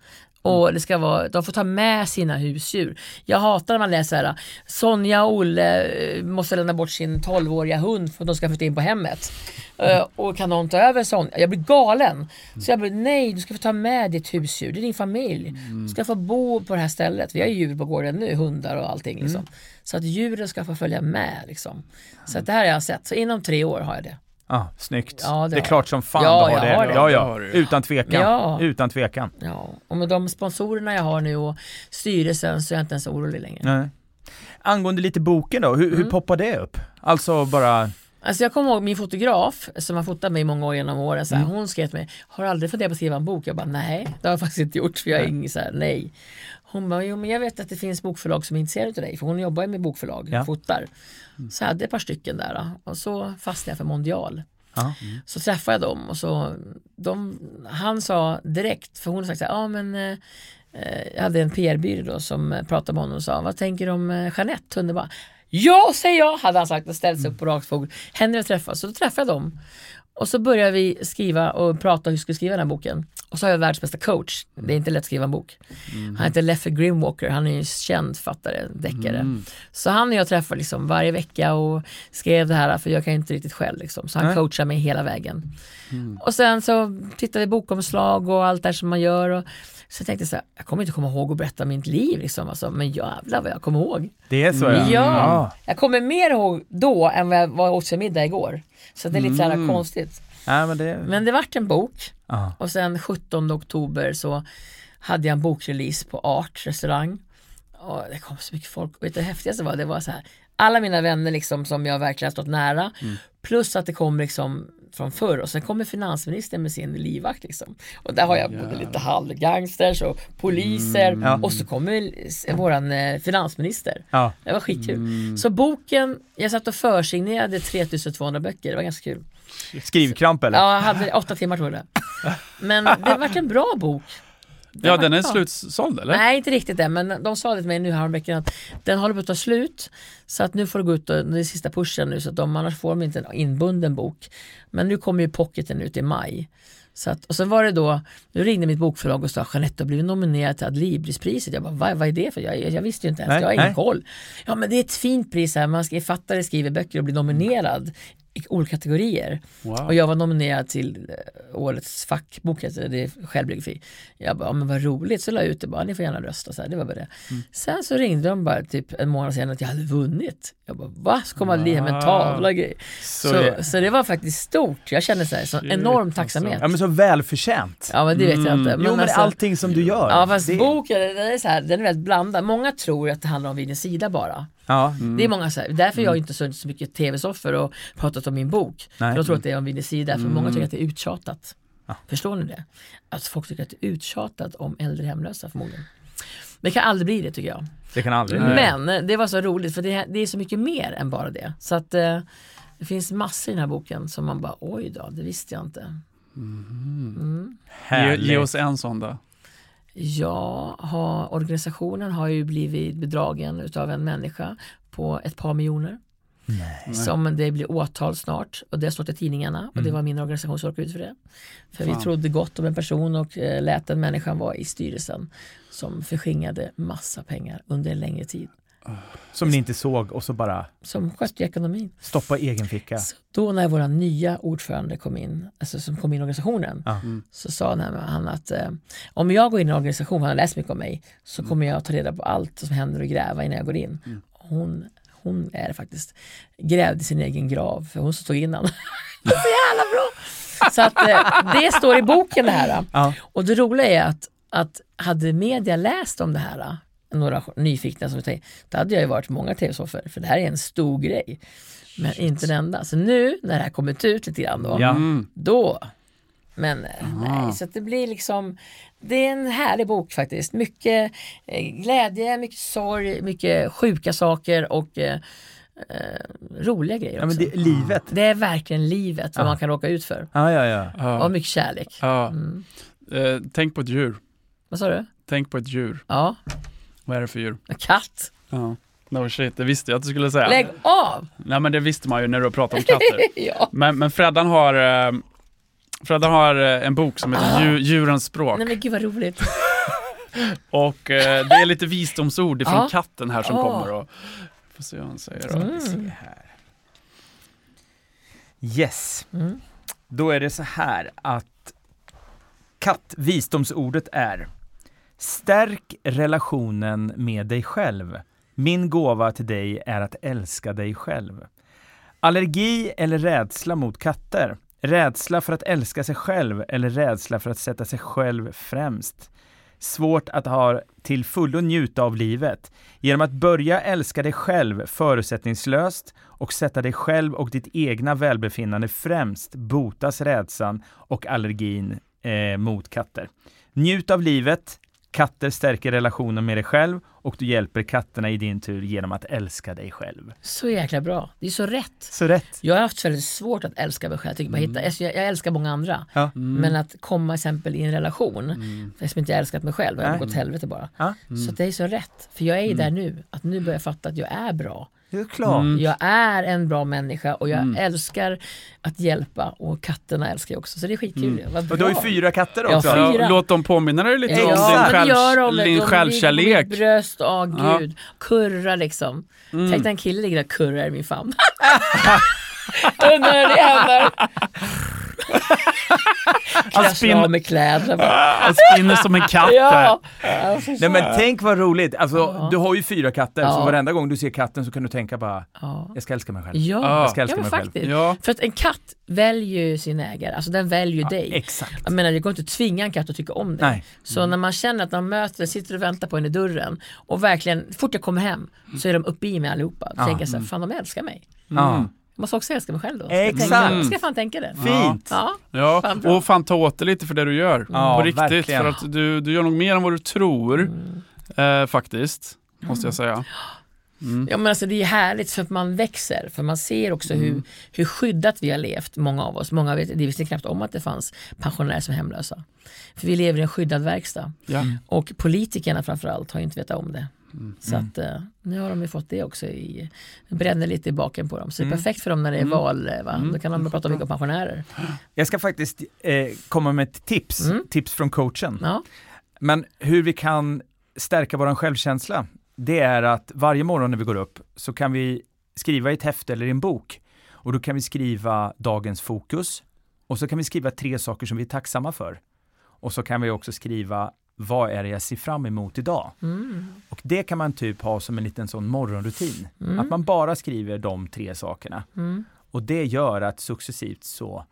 Och det ska vara, de får ta med sina husdjur. Jag hatar när man läser här, Sonja och Olle eh, måste lämna bort sin 12-åriga hund för att de ska flytta in på hemmet. Eh, och kan någon ta över Sonja? Jag blir galen. Så jag blir nej du ska få ta med ditt husdjur, det är din familj. Du ska få bo på det här stället. Vi har ju djur på gården nu, hundar och allting. Liksom. Så att djuren ska få följa med. Liksom. Så att det här har jag sett, så inom tre år har jag det.
Ja, snyggt.
Ja, det
det är klart som fan
Ja,
du har
jag
det.
har det.
Ja, ja. Utan tvekan.
Ja.
Utan tvekan.
Ja, och med de sponsorerna jag har nu och styrelsen så är jag inte ens orolig längre.
Nej. Angående lite boken då, hur, hur
Mm.
poppar det upp? Alltså bara...
Alltså jag kommer ihåg min fotograf som har fotat mig många år genom åren, så här,
Mm.
hon skrev till mig, har du aldrig funderat på att skriva en bok? Jag bara, nej, det har jag faktiskt inte gjort för jag är ingen så här, nej. Hon bara, jo men jag vet att det finns bokförlag som är intresserade av dig, för hon jobbar ju med bokförlag,
Ja.
fotar. Så jag hade ett par stycken där och så fastnade jag för Mondial.
Ja.
Så träffade jag dem och så, de, han sa direkt, för hon sagt så här, ja men eh, eh, jag hade en PR-byrå då som pratade med honom och sa, vad tänker du om eh, Jeanette? Hon bara, ja säger jag, hade han sagt och ställt sig upp på rakt fot. Henne jag träffa, så då träffade jag dem. Och så började vi skriva och prata hur vi skulle skriva den här boken. Och så har jag världens bästa coach. Det är inte lätt att skriva en bok. Han heter Leffe Grimwalker, han är ju känd författare, deckare.
Mm.
Så han och jag träffar liksom varje vecka och skrev det här för jag kan inte riktigt själv. Liksom. Så han
Nej.
coachar mig hela vägen.
Mm.
Och sen så tittade vi bokomslag och allt det som man gör. Och så tänkte jag så här, jag kommer inte komma ihåg att berätta mitt liv. Liksom. Alltså, men jävlar vad jag kommer ihåg.
Det är så
Ja,
ja.
jag kommer mer ihåg då än vad jag var åt för middag igår. Så det är lite så här
Mm.
konstigt.
ja men det,
Men det vart en bok
ja.
och sen 17 oktober så hade jag en bokrelease på Art restaurang. Och det kom så mycket folk. Och vet du, det häftigaste var, det var så här, alla mina vänner liksom som jag verkligen har stått nära. Plus att det kom liksom från förr och sen kommer finansministern med sin livvakt liksom. Och där har jag både lite halvgangsters och poliser
Ja.
och så kommer våran eh, finansminister.
ja.
Det var skitkul. Så boken, jag satt och försignerade 3200 böcker, det var ganska kul.
Skrivkramp eller?
Ja, jag hade åtta timmar tror jag. Men det vart en bra bok.
Ja, den är slutsåld eller?
Nej, inte riktigt än, men de sa det till mig nu häromveckan att den håller på att ta slut. Så att nu får du gå ut och, det är sista pushen nu, så att de, annars får de inte en inbunden bok. Men nu kommer ju pocketen ut i maj. Så att, och sen var det då, nu ringde mitt bokförlag och sa Jeanette du har blivit nominerad till Adlibrispriset. Jag bara, vad, vad är det för? Jag, jag visste ju inte ens,
Nej,
jag har ingen
nej.
koll. Ja men det är ett fint pris här, man ska fattare skriver böcker och blir nominerad olika kategorier.
Wow.
Och jag var nominerad till eh, årets fackbok, heter det, är självbiografi. Jag bara, men vad roligt, så la jag ut det bara, ni får gärna rösta. Så här, det var bara det. Sen så ringde de bara typ en månad senare att jag hade vunnit. Jag bara, va? Så kom man med en tavla och grejer.
Så
Så,
det-
så, det var faktiskt stort. Jag kände så här, sån enorm
alltså.
tacksamhet.
Ja men så välförtjänt.
Ja men det vet jag inte.
jo men
alltså-
allting som du gör.
Ja fast
det,
boken den är, så här, den är väldigt blandad. Många tror att det handlar om Vinens sida bara.
Ja,
Det är många så här, därför har jag inte suttit så mycket tv-soffor och pratat om min bok.
Nej.
För jag tror att det är om Vinens sida, för många tycker att det är uttjatat.
Ja.
Förstår ni det? Att folk tycker att det är uttjatat om äldre hemlösa förmodligen. Det kan aldrig bli det tycker jag.
det kan aldrig
Men eh, det var så roligt för det, det är så mycket mer än bara det. Så att eh, det finns massor i den här boken som man bara oj då, det visste jag inte. Mm.
Ge,
Härligt.
ge oss en sån då.
Jag har, organisationen har ju blivit bedragen utav en människa på ett par miljoner. Som det blir åtal snart och det har stått i tidningarna och det var min organisation som råkade ut för det. För vi
Fan.
trodde gott om en person och eh, lät den människan vara i styrelsen som förskingrade massa pengar under en längre tid.
Som ni inte såg och så bara
Som skötte ekonomin.
stoppa egen ficka.
Så då när våra nya ordförande kom in, alltså som kom in i organisationen,
Ja.
så sa han- han att eh, om jag går in i en organisation, han har läst mycket om mig, så kommer jag ta reda på allt som händer och gräva innan jag går in. Hon, hon är faktiskt grävde sin egen grav, för hon stod innan. det är så jävla bra! Så att eh, det står i boken det här.
Ja.
Och det roliga är att, att hade media läst om det här, några nyfikna som säger, då hade jag ju varit många tv-soffor, för det här är en stor grej. Men inte den enda. Så nu när det här kommit ut lite grann då,
Ja.
Mm.
då. Men eh, nej, så att det blir liksom, det är en härlig bok faktiskt. Mycket eh, glädje, mycket sorg, mycket sjuka saker och eh, eh, roliga grejer
Ja men
också.
det, livet.
Det är verkligen livet vad
Ja.
man kan råka ut för.
Ja ja ja.
Ja.
Och mycket kärlek.
Ja.
Mm.
Eh, tänk på ett djur.
Vad sa du?
Tänk på ett djur.
Ja,
Vad är det för djur?
en katt.
Ja. No shit, det visste jag att du skulle säga.
Lägg av!
Nej men det visste man ju när du pratade om katter.
ja.
Men, men Freddan har, eh, Freddan har eh, en bok som heter djur, Djurens språk.
Nej men gud vad roligt.
Och eh, det är lite visdomsord ifrån
Ja.
katten här som
Ja.
kommer. Och, får se vad han säger då.
Mm.
Se här. Yes.
Mm.
Då är det så här att katt, visdomsordet är Stärk relationen med dig själv. Min gåva till dig är att älska dig själv. Allergi eller rädsla mot katter? Rädsla för att älska sig själv eller rädsla för att sätta sig själv främst? Svårt att ha till fullo njuta av livet. Genom att börja älska dig själv förutsättningslöst och sätta dig själv och ditt egna välbefinnande främst botas rädslan och allergin eh, mot katter. Njut av livet. Katter stärker relationen med dig själv och du hjälper katterna i din tur genom att älska dig själv.
Så jäkla bra. Det är så rätt.
Så rätt.
Jag har haft väldigt svårt att älska mig själv. Jag, tycker bara hitta, jag, jag älskar många andra.
Ja.
Men att komma exempel i en relation,
Mm.
eftersom jag inte älskat mig själv, jag har gått åt helvete bara.
Ja.
Så att det är så rätt. För jag är ju där nu, att nu börjar jag fatta att jag är bra.
Det är klart.
Mm.
Jag är en bra människa och jag
Mm.
älskar att hjälpa och katterna älskar jag också så det är skitkul.
Mm.
Vad
Och du har ju fyra katter
Ja,
också.
fyra.
Ja, låt dem påminna dig lite om
Exakt.
din, själv,
gör de,
din självkärlek.
mitt bröst, åh
Ja.
gud. Kurra liksom.
Mm.
Tänk dig en kille ligger där och kurrar i min famn. Undrar hur det händer.
Han spinner,
med kläderna
han spinner som en katt
Ja. Ja,
Nej men tänk vad roligt. Alltså,
Ja.
du har ju fyra katter, så
Ja.
varenda gång du ser katten så kan du tänka bara,
Ja.
jag ska älska mig själv.
Ja,
Ja.
Jag ska
ja
älska
men
mig själv.
faktiskt.
Ja.
För att en katt väljer ju sin ägare, alltså den väljer ju dig.
Exakt.
Jag menar, det går inte att tvinga en katt att tycka om dig.
Nej.
Så när man känner att de möter, sitter och väntar på en i dörren och verkligen, fort jag kommer hem så är de uppe i mig allihopa. Då
Ja.
tänker jag så här, fan de älskar mig.
Ja.
Jag måste också älska mig själv då. Ska jag
Exakt.
tänka- Ska jag fan tänka det?
Fint.
Ja.
Ja,
Fan
och fan ta åt dig lite för det du gör.
Ja,
på riktigt.
verkligen.
För att du, du gör nog mer än vad du tror.
Mm.
Eh, faktiskt, måste jag säga. Mm.
Ja men alltså det är härligt för att man växer, för man ser också
Mm.
hur, hur skyddat vi har levt, många av oss. Många vet, det visste knappt om att det fanns pensionärer som är hemlösa. För vi lever i en skyddad verkstad.
Ja.
Och politikerna framförallt har inte vetat om det.
Mm.
Så att eh, nu har de ju fått det också i, bränner lite i baken på dem. Så det är
Mm.
perfekt för dem när det är val, eh, va? då kan de prata mycket om pensionärer.
Jag ska faktiskt eh, komma med ett tips,
Mm.
tips från coachen.
Ja.
Men hur vi kan stärka vår självkänsla, det är att varje morgon när vi går upp så kan vi skriva i ett häfte eller i en bok. Och då kan vi skriva dagens fokus och så kan vi skriva tre saker som vi är tacksamma för. Och så kan vi också skriva vad är det jag ser fram emot idag?
Mm.
Och det kan man typ ha som en liten sån morgonrutin.
Mm.
Att man bara skriver de tre sakerna.
Mm.
Och det gör att successivt så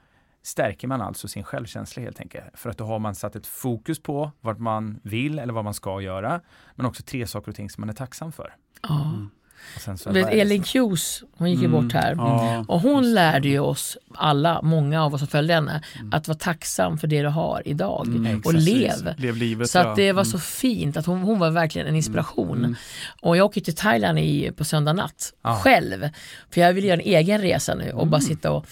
stärker man alltså sin självkänsla helt enkelt. För att då har man satt ett fokus på vad man vill eller vad man ska göra. Men också tre saker och ting som man är tacksam för.
Ja. Vet,
det-
Elin Kjus, hon gick ju
Mm.
bort här.
Ja.
Och hon lärde ju oss alla, många av oss som följde henne, att vara tacksam för det du har idag
Mm,
och lev.
Lev livet.
Så att det var
Mm.
så fint att hon, hon var verkligen en inspiration.
Mm.
Och jag åker till Thailand i, på söndag natt,
Ja.
själv. För jag vill göra en egen resa nu och bara
Mm.
sitta och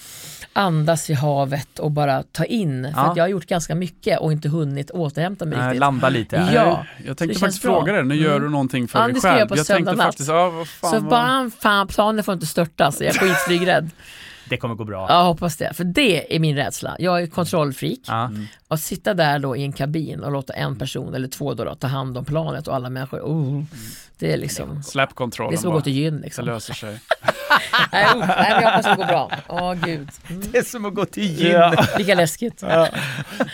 andas i havet och bara ta in. För
Ja.
att jag har gjort ganska mycket och inte hunnit återhämta mig
Nej,
riktigt.
landa lite.
Ja.
här.
Jag tänkte faktiskt fråga dig, nu gör
Mm.
du någonting för
Ja,
dig
det ska jag
själv.
på
Jag
söndag
tänkte
natt.
faktiskt, ja, vad fan,
Så
vad-
bara, fan planen får inte störtas, jag är skitflygrädd.
Det kommer gå bra.
Ja, hoppas det. För det är min rädsla. Jag är kontrollfreak.
Ja.
Och sitta där då i en kabin och låta en person eller två då, då ta hand om planet och alla människor. Oh, det är liksom,
Släpp kontrollen
det är som att gå till gyn
Det
liksom.
löser sig.
Nej, oh, nej, jag hoppas det går bra. Åh gud, mm.
Det är som att gå till gym.
Ja.
lika läskigt.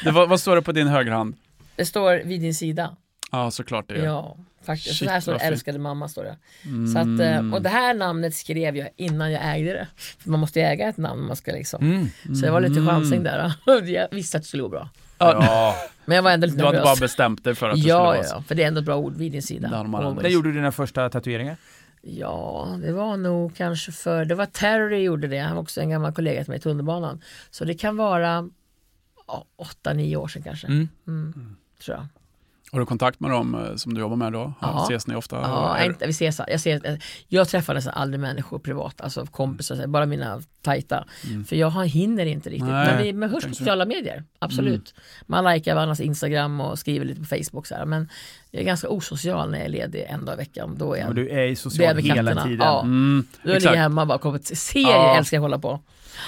Det, vad, vad står det på din högerhand?
Det står vid din sida.
Ja, såklart det
Ja,
gör.
Faktiskt.
Shit,
så här står det, älskade mamma står det.
Mm.
Så att, eh, och det här namnet skrev jag innan jag ägde det. För man måste ju äga ett namn. Man ska liksom.
Mm.
Så jag var lite
Mm.
chansning där. Jag visste att det skulle gå bra.
Ja.
Men jag var ändå lite
Du hade bara
nervös.
bestämt dig för att det skulle
Ja,
vara
ja,
så.
för det är ändå ett bra ord, vid din sida.
När gjorde du dina första tatueringar?
Ja, det var nog kanske för, det var Terry gjorde det, han var också en gammal kollega till mig i tunnelbanan. Så det kan vara ja, åtta, nio år sedan kanske.
Mm.
Mm, tror jag.
Har du kontakt med dem eh, som du jobbar med då?
Ja.
Ses ni ofta?
Ja,
Är-
inte, vi ses, jag, ser, jag träffar nästan aldrig människor privat, alltså kompisar, bara mina tajta.
Mm.
För jag hinner inte riktigt.
Nej,
men vi men hörs på sociala medier, absolut. Man likar varandras Instagram och skriver lite på Facebook. Så här, men jag är ganska osocial när jag är ledig en dag i veckan. Då är
Och
jag,
du är
är
social hela
katterna.
tiden.
Ja.
Mm,
då ligger jag hemma och bara kommer till serier,
Ja.
älskar jag att hålla på.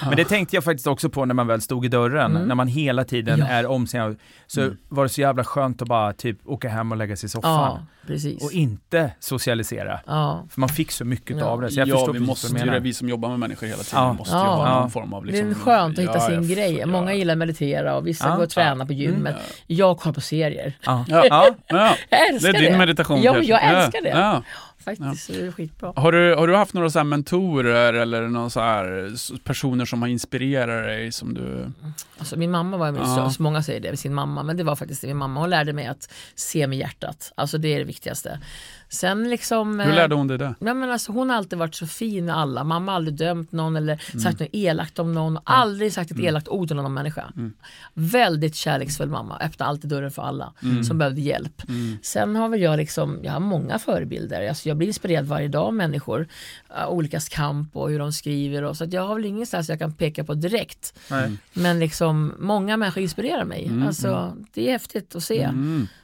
Men det tänkte jag faktiskt också på när man väl stod i dörren,
Mm.
när man hela tiden
Ja.
är om sig. Så
Mm.
var det så jävla skönt att bara typ åka hem och lägga sig i soffan.
Ja, precis.
Och inte socialisera.
Ja.
För man fick så mycket
Ja.
av det. Så jag
ja,
förstår
vi måste ju det, vi som jobbar med människor hela tiden
Ja.
måste ju ha
Ja.
någon form av
Det
liksom,
är skönt att hitta
ja,
sin grej.
ja.
Många gillar att meditera och vissa
Ja.
går och tränar på gymmet.
Mm.
Jag kollar på serier.
Ja.
Ja.
Ja.
Ja.
Jag
Det
älskar
är
det.
din meditation
Ja, jag älskar det.
Ja.
Faktiskt, så det är skitbra.
Har, du, har du haft några så här mentorer eller någon så här personer som har inspirerat dig som du...
Alltså, min mamma var,
Ja.
så många säger det med sin mamma, men det var faktiskt min mamma. Hon lärde mig att se med hjärtat. Alltså det är det viktigaste. Sen liksom...
Hur
eh,
lärde hon dig det?
Ja, men alltså, hon har alltid varit så fin med alla. Mamma har aldrig dömt någon eller
Mm.
sagt något elakt om någon. Aldrig sagt ett elakt ord till någon människa.
Mm.
Väldigt kärleksfull mamma. Öppnar alltid dörren för alla
Mm.
som behövde hjälp.
Mm.
Sen har väl jag liksom, jag har många förebilder. Alltså jag blir inspirerad varje dag av människor. Uh, olikas kamp och hur de skriver. Och, så att jag har väl ingenstans jag kan peka på direkt. Men liksom många människor inspirerar mig.
Mm.
Alltså, det är häftigt att se.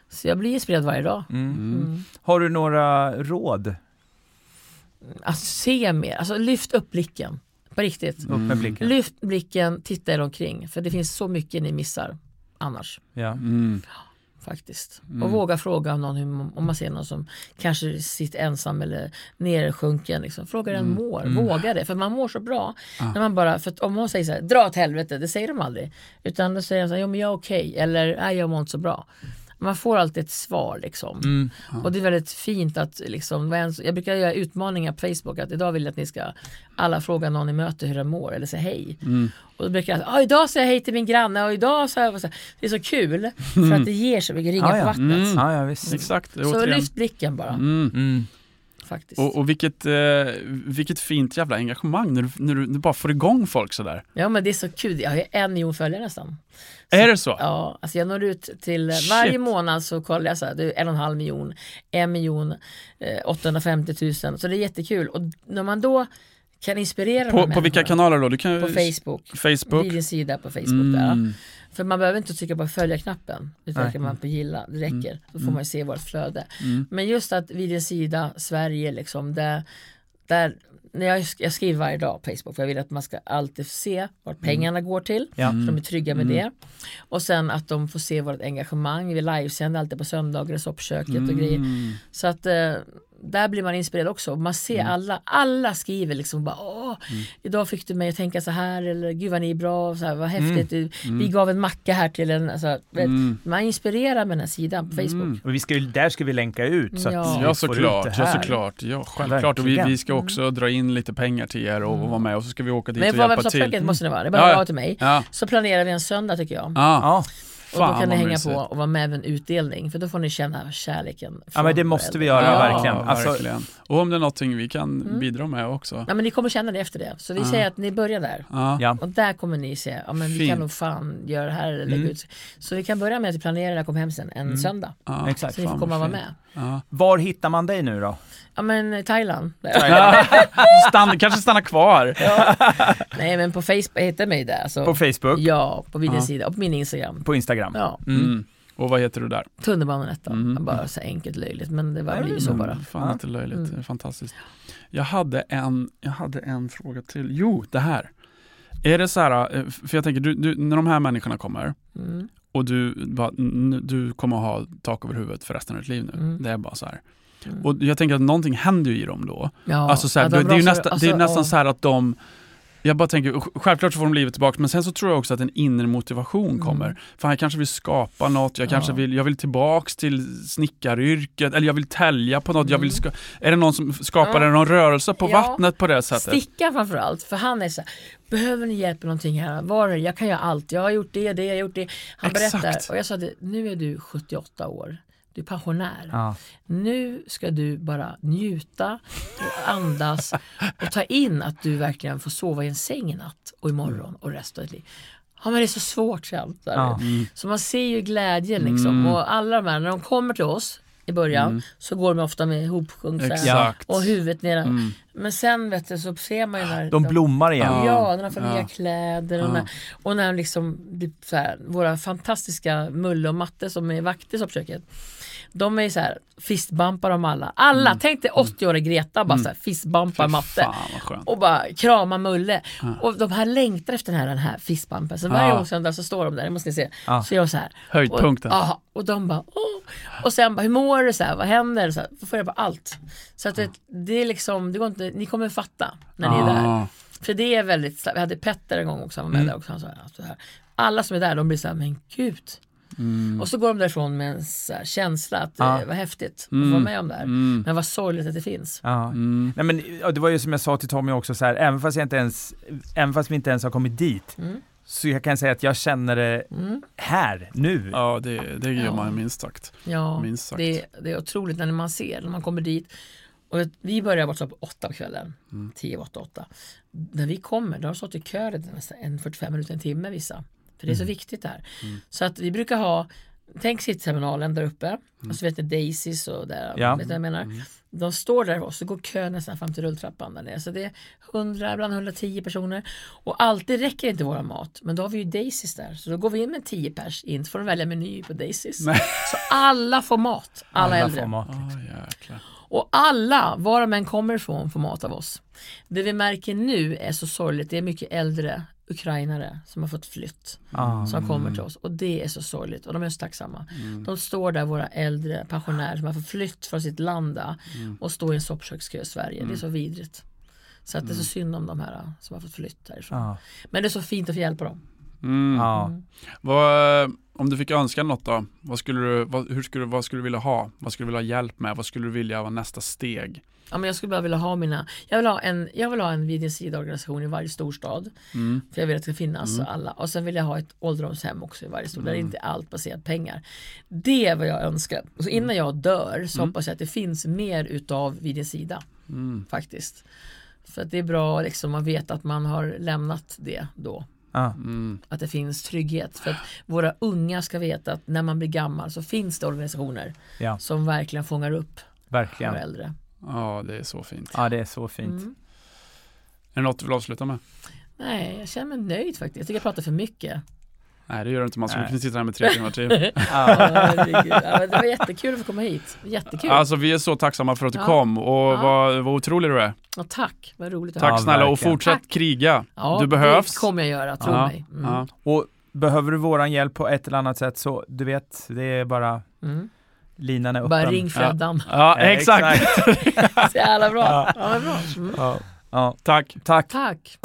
Mm.
Så jag blir inspirerad varje dag.
Mm.
Mm.
Har du några råd?
att se mer, alltså lyft upp blicken. På riktigt.
Upp med blicken.
Lyft blicken, titta er omkring. För det finns så mycket ni missar annars.
Ja.
Mm.
Faktiskt.
Mm.
Och våga fråga om någon, om man ser någon som kanske sitter ensam eller nersjunken. Liksom. Fråga hur den
Mm.
mår. Våga det. För man mår så bra. När man bara, för om hon säger så här, dra åt helvete, det säger de aldrig. Utan då säger de så här, jo men jag är okej. Eller, nej jag mår inte så bra. Man får alltid ett svar liksom.
Mm.
Och det är väldigt fint att liksom, jag brukar göra utmaningar på Facebook att idag vill jag att ni ska alla fråga någon ni möter hur den mår eller säga hej.
Mm.
Och då brukar jag säga, ah, idag säger jag hej till min granne och idag så här. Det är så kul för att det ger så mycket ringar
Ja, ja.
på vattnet.
Mm.
Ja, ja, visst.
Exakt,
Så lyft blicken bara
Mm.
Mm.
Faktiskt.
Och, och vilket, eh, vilket fint jävla engagemang när du, när du, du bara får igång folk sådär.
Ja men det är så kul, jag har ju en miljon följare nästan.
Är det så?
Ja, alltså jag når ut till
Shit.
varje månad så kollar jag så här, det är en och en halv miljon, en miljon, eh, 850 000. Så det är jättekul. Och när man då kan inspirera
På, på vilka kanaler då? Du kan,
På Facebook.
Facebook.
Din sida på Facebook där.
Mm.
För man behöver inte trycka på följa-knappen. Utan trycker man på gilla, det räcker. Då får man ju se vårt flöde.
Mm.
Men just att vid din sida, Sverige liksom, där, där när jag, jag skriver varje dag på Facebook för jag vill att man ska alltid se vart pengarna går till.
Ja.
Så de är trygga med det. Och sen att de får se vårt engagemang. Vi livesänder alltid på söndagar i soppköket och grejer.
Mm.
Så att eh, där blir man inspirerad också. Man ser
Mm.
alla, alla skriver liksom bara åh, idag fick du mig att tänka så här eller gud vad ni är bra, så här, vad häftigt, du, vi gav en macka här till en, alltså, vet,
Mm.
man inspirerar med den här sidan på Facebook.
Och vi ska, där ska vi länka ut så att
Ja.
vi
Ja såklart, ja såklart. Ja, självklart. Och vi, vi ska också dra in lite pengar till er och, och vara med och så ska vi åka dit
Men
och hjälpa till.
måste ni vara, det är bara
Ja,
till mig.
Ja,
Så planerar vi en söndag tycker jag.
ja.
Och då kan ni hänga
mysigt.
på och vara med med en utdelning för då får ni känna kärleken.
ja, men det måste vi göra
Ja,
verkligen. Alltså,
verkligen. Och om det är någonting vi kan
Mm.
bidra med också.
Ja men ni kommer känna det efter det. Så vi säger att ni börjar där.
Ja.
ja.
Och där kommer ni se, ja men vi
Fint.
kan nog fan göra det här eller lägga
Mm.
ut. Så vi kan börja med att vi planerar när jag kommer hem sen, en söndag.
Ja.
Exakt.
Så ni får komma och vara med.
Var hittar man dig nu då?
Ja men eh, Thailand.
Stann, kanske stanna kvar.
Nej men på Facebook, hittar mig där. Så.
På Facebook?
Ja, på min
Ja.
sida och på min Instagram.
På Instagram?
Ja,
Mm. Och vad heter du där?
tunnelbanenettan.
Mm.
Bara så enkelt löjligt men det var
Mm.
blir så bara.
Fan
Ja.
inte löjligt,
Mm.
fantastiskt. Jag hade, en, jag hade en fråga till. Jo, det här. Är det så här, eh, för jag tänker, du, du, när de här människorna kommer
Mm.
och du, bara, du kommer ha tak över huvudet för resten av ditt liv nu.
Mm.
Det är bara så här.
Mm.
Och jag tänker att någonting händer ju i dem då.
Ja,
alltså så här,
ja,
det,
de
det är
rasar-
nästan, det är
alltså,
nästan
ja.
så här att de jag bara tänker, sj- självklart så får de livet tillbaka men sen så tror jag också att en inre motivation kommer. Fan jag kanske vill skapa något, jag kanske
Mm. Ja.
vill, jag vill tillbaks till snickaryrket eller jag vill tälja på något, jag vill
Mm.
ska, Är det någon som skapar
Ja.
någon rörelse på
Ja.
vattnet på det sättet?
Stickan framförallt, för han är så här, behöver ni hjälp med någonting här? Var är det? Jag kan göra allt, jag har gjort det, det, jag har gjort det. Han
Exakt.
berättar, och jag sa det, nu är du 78 år, du är pensionär.
Ja.
Nu ska du bara njuta och andas och ta in att du verkligen får sova i en säng i natt och imorgon och resten av ditt liv. Ja men det är så svårt här.
Ja.
så man ser ju glädjen liksom.
Mm.
Och alla de här, när de kommer till oss i början så går de ofta med
Exakt.
och huvudet nere.
Mm.
Men sen vet du så ser man ju när
De blommar igen.
Ja.
När de får nya
Ja.
kläder och,
Ja.
när, och när liksom, så här, våra fantastiska Mulle och Matte som är vakter i soppköket. De är så här fistbumpar om alla. Alla, tänk dig 80-åriga Greta bara så här
Mm. Fy
Matte.
Fan.
Och bara krama Mulle. Och de här längtar efter den här, den här fistbumpen. Så varje
Ja.
söndag så står de där, det måste ni se.
Ja.
Så gör de så här.
Höjdpunkten.
Och, ja, och de bara Åh! Och sen bara, hur mår du? Så här, vad händer? Så här, får jag bara allt. Så att det, det är liksom, det går inte, ni kommer fatta när ni är där. För det är väldigt, vi hade Petter en gång också, han var med där också. Han sa, så här, alla som är där, de blir så här, men gud.
Mm.
Och så går de därifrån med en så här, känsla att
Ja.
det var häftigt att vara med om det här.
Mm.
Men vad sorgligt att det finns.
Ja.
Mm.
Nej, men, det var ju som jag sa till Tommy också, så här, även, fast jag inte ens, även fast vi inte ens har kommit dit,
Mm.
så jag kan säga att jag känner det
Mm.
här, nu.
Ja, det, det gör
Ja.
man minst sagt.
Ja,
Minst sagt.
det, det är otroligt när man ser, när man kommer dit. Och vi börjar borta på åtta på kvällen,
Mm.
10, 8, 8. När vi kommer, då har de stått i kö nästan en 45 minuter, en timme vissa. För det är så viktigt där. Så att vi brukar ha Tänk Cityterminalen där uppe. Och så vet ni Daisys och där.
Ja.
Vet du vad jag menar? De står där och så går kön nästan fram till rulltrappan där nere. Så det är 100, ibland 110 personer. Och alltid räcker inte våra mat. Men då har vi ju Daisys där. Så då går vi in med 10 pers in. Så får de välja meny på Daisys.
Nej.
Så alla får mat. Alla, äldre.
får mat.
Jäklar.
Och alla, var de än kommer ifrån, får mat av oss. Det vi märker nu är så sorgligt. Det är mycket äldre ukrainare som har fått flytt.
Ah.
Som kommer till oss. Och det är så sorgligt. Och de är så tacksamma.
Mm.
De står där, våra äldre pensionärer som har förflytt från sitt land där,
Mm.
och står i en soppkökskö i Sverige. Det är så vidrigt. Så att det är så synd om de här som har fått flytt härifrån.
Ja.
Men det är så fint att få hjälpa dem.
Mm.
Ja.
Vad, om du fick önska något då? Vad skulle du, vad, hur skulle, vad skulle du vilja ha? Vad skulle du vilja ha hjälp med? Vad skulle du vilja vara nästa steg?
Ja, men jag skulle bara vilja ha mina, jag vill ha en, jag vill ha en vid sida organisation i varje storstad.
Mm.
För jag vill att det ska finnas alla. Och sen vill jag ha ett ålderdomshem också i varje stad. Där
Mm.
inte allt baserat pengar. Det är vad jag önskar. Så innan jag dör så hoppas jag att det finns mer utav vid din sida.
Mm.
Faktiskt. För att det är bra liksom man vet att man har lämnat det då.
Ja.
Mm.
Att det finns trygghet. För att våra unga ska veta att när man blir gammal så finns det organisationer
ja,
som verkligen fångar upp
verkligen.
våra äldre.
Ja, det är så fint.
Ja, det är så fint.
Mm.
Är det något du vill avsluta med?
Nej, jag känner mig nöjd faktiskt. Jag tycker jag pratar för mycket.
Nej, det gör du inte. Man skulle kunna sitta här med tre timmar till.
Ja.
Ja, det var jättekul att få komma hit. Jättekul.
Alltså, vi är så tacksamma för att du
Ja.
kom och
Ja.
vad, vad otrolig du är.
Och tack, vad roligt att
Tack
Ja,
snälla och fortsätt
Tack.
kriga.
Ja,
du behövs.
Det kommer jag göra, tro
Ja,
mig. Mm.
Ja.
Och behöver du våran hjälp på ett eller annat sätt så du vet, det är bara
Mm.
linan är öppen.
Bara ring Freddan.
Ja,
Eh,
exakt.
Så jävla bra.
Ja.
Ja, bra. Mm.
Ja. Ja.
Tack.
Tack.
Tack.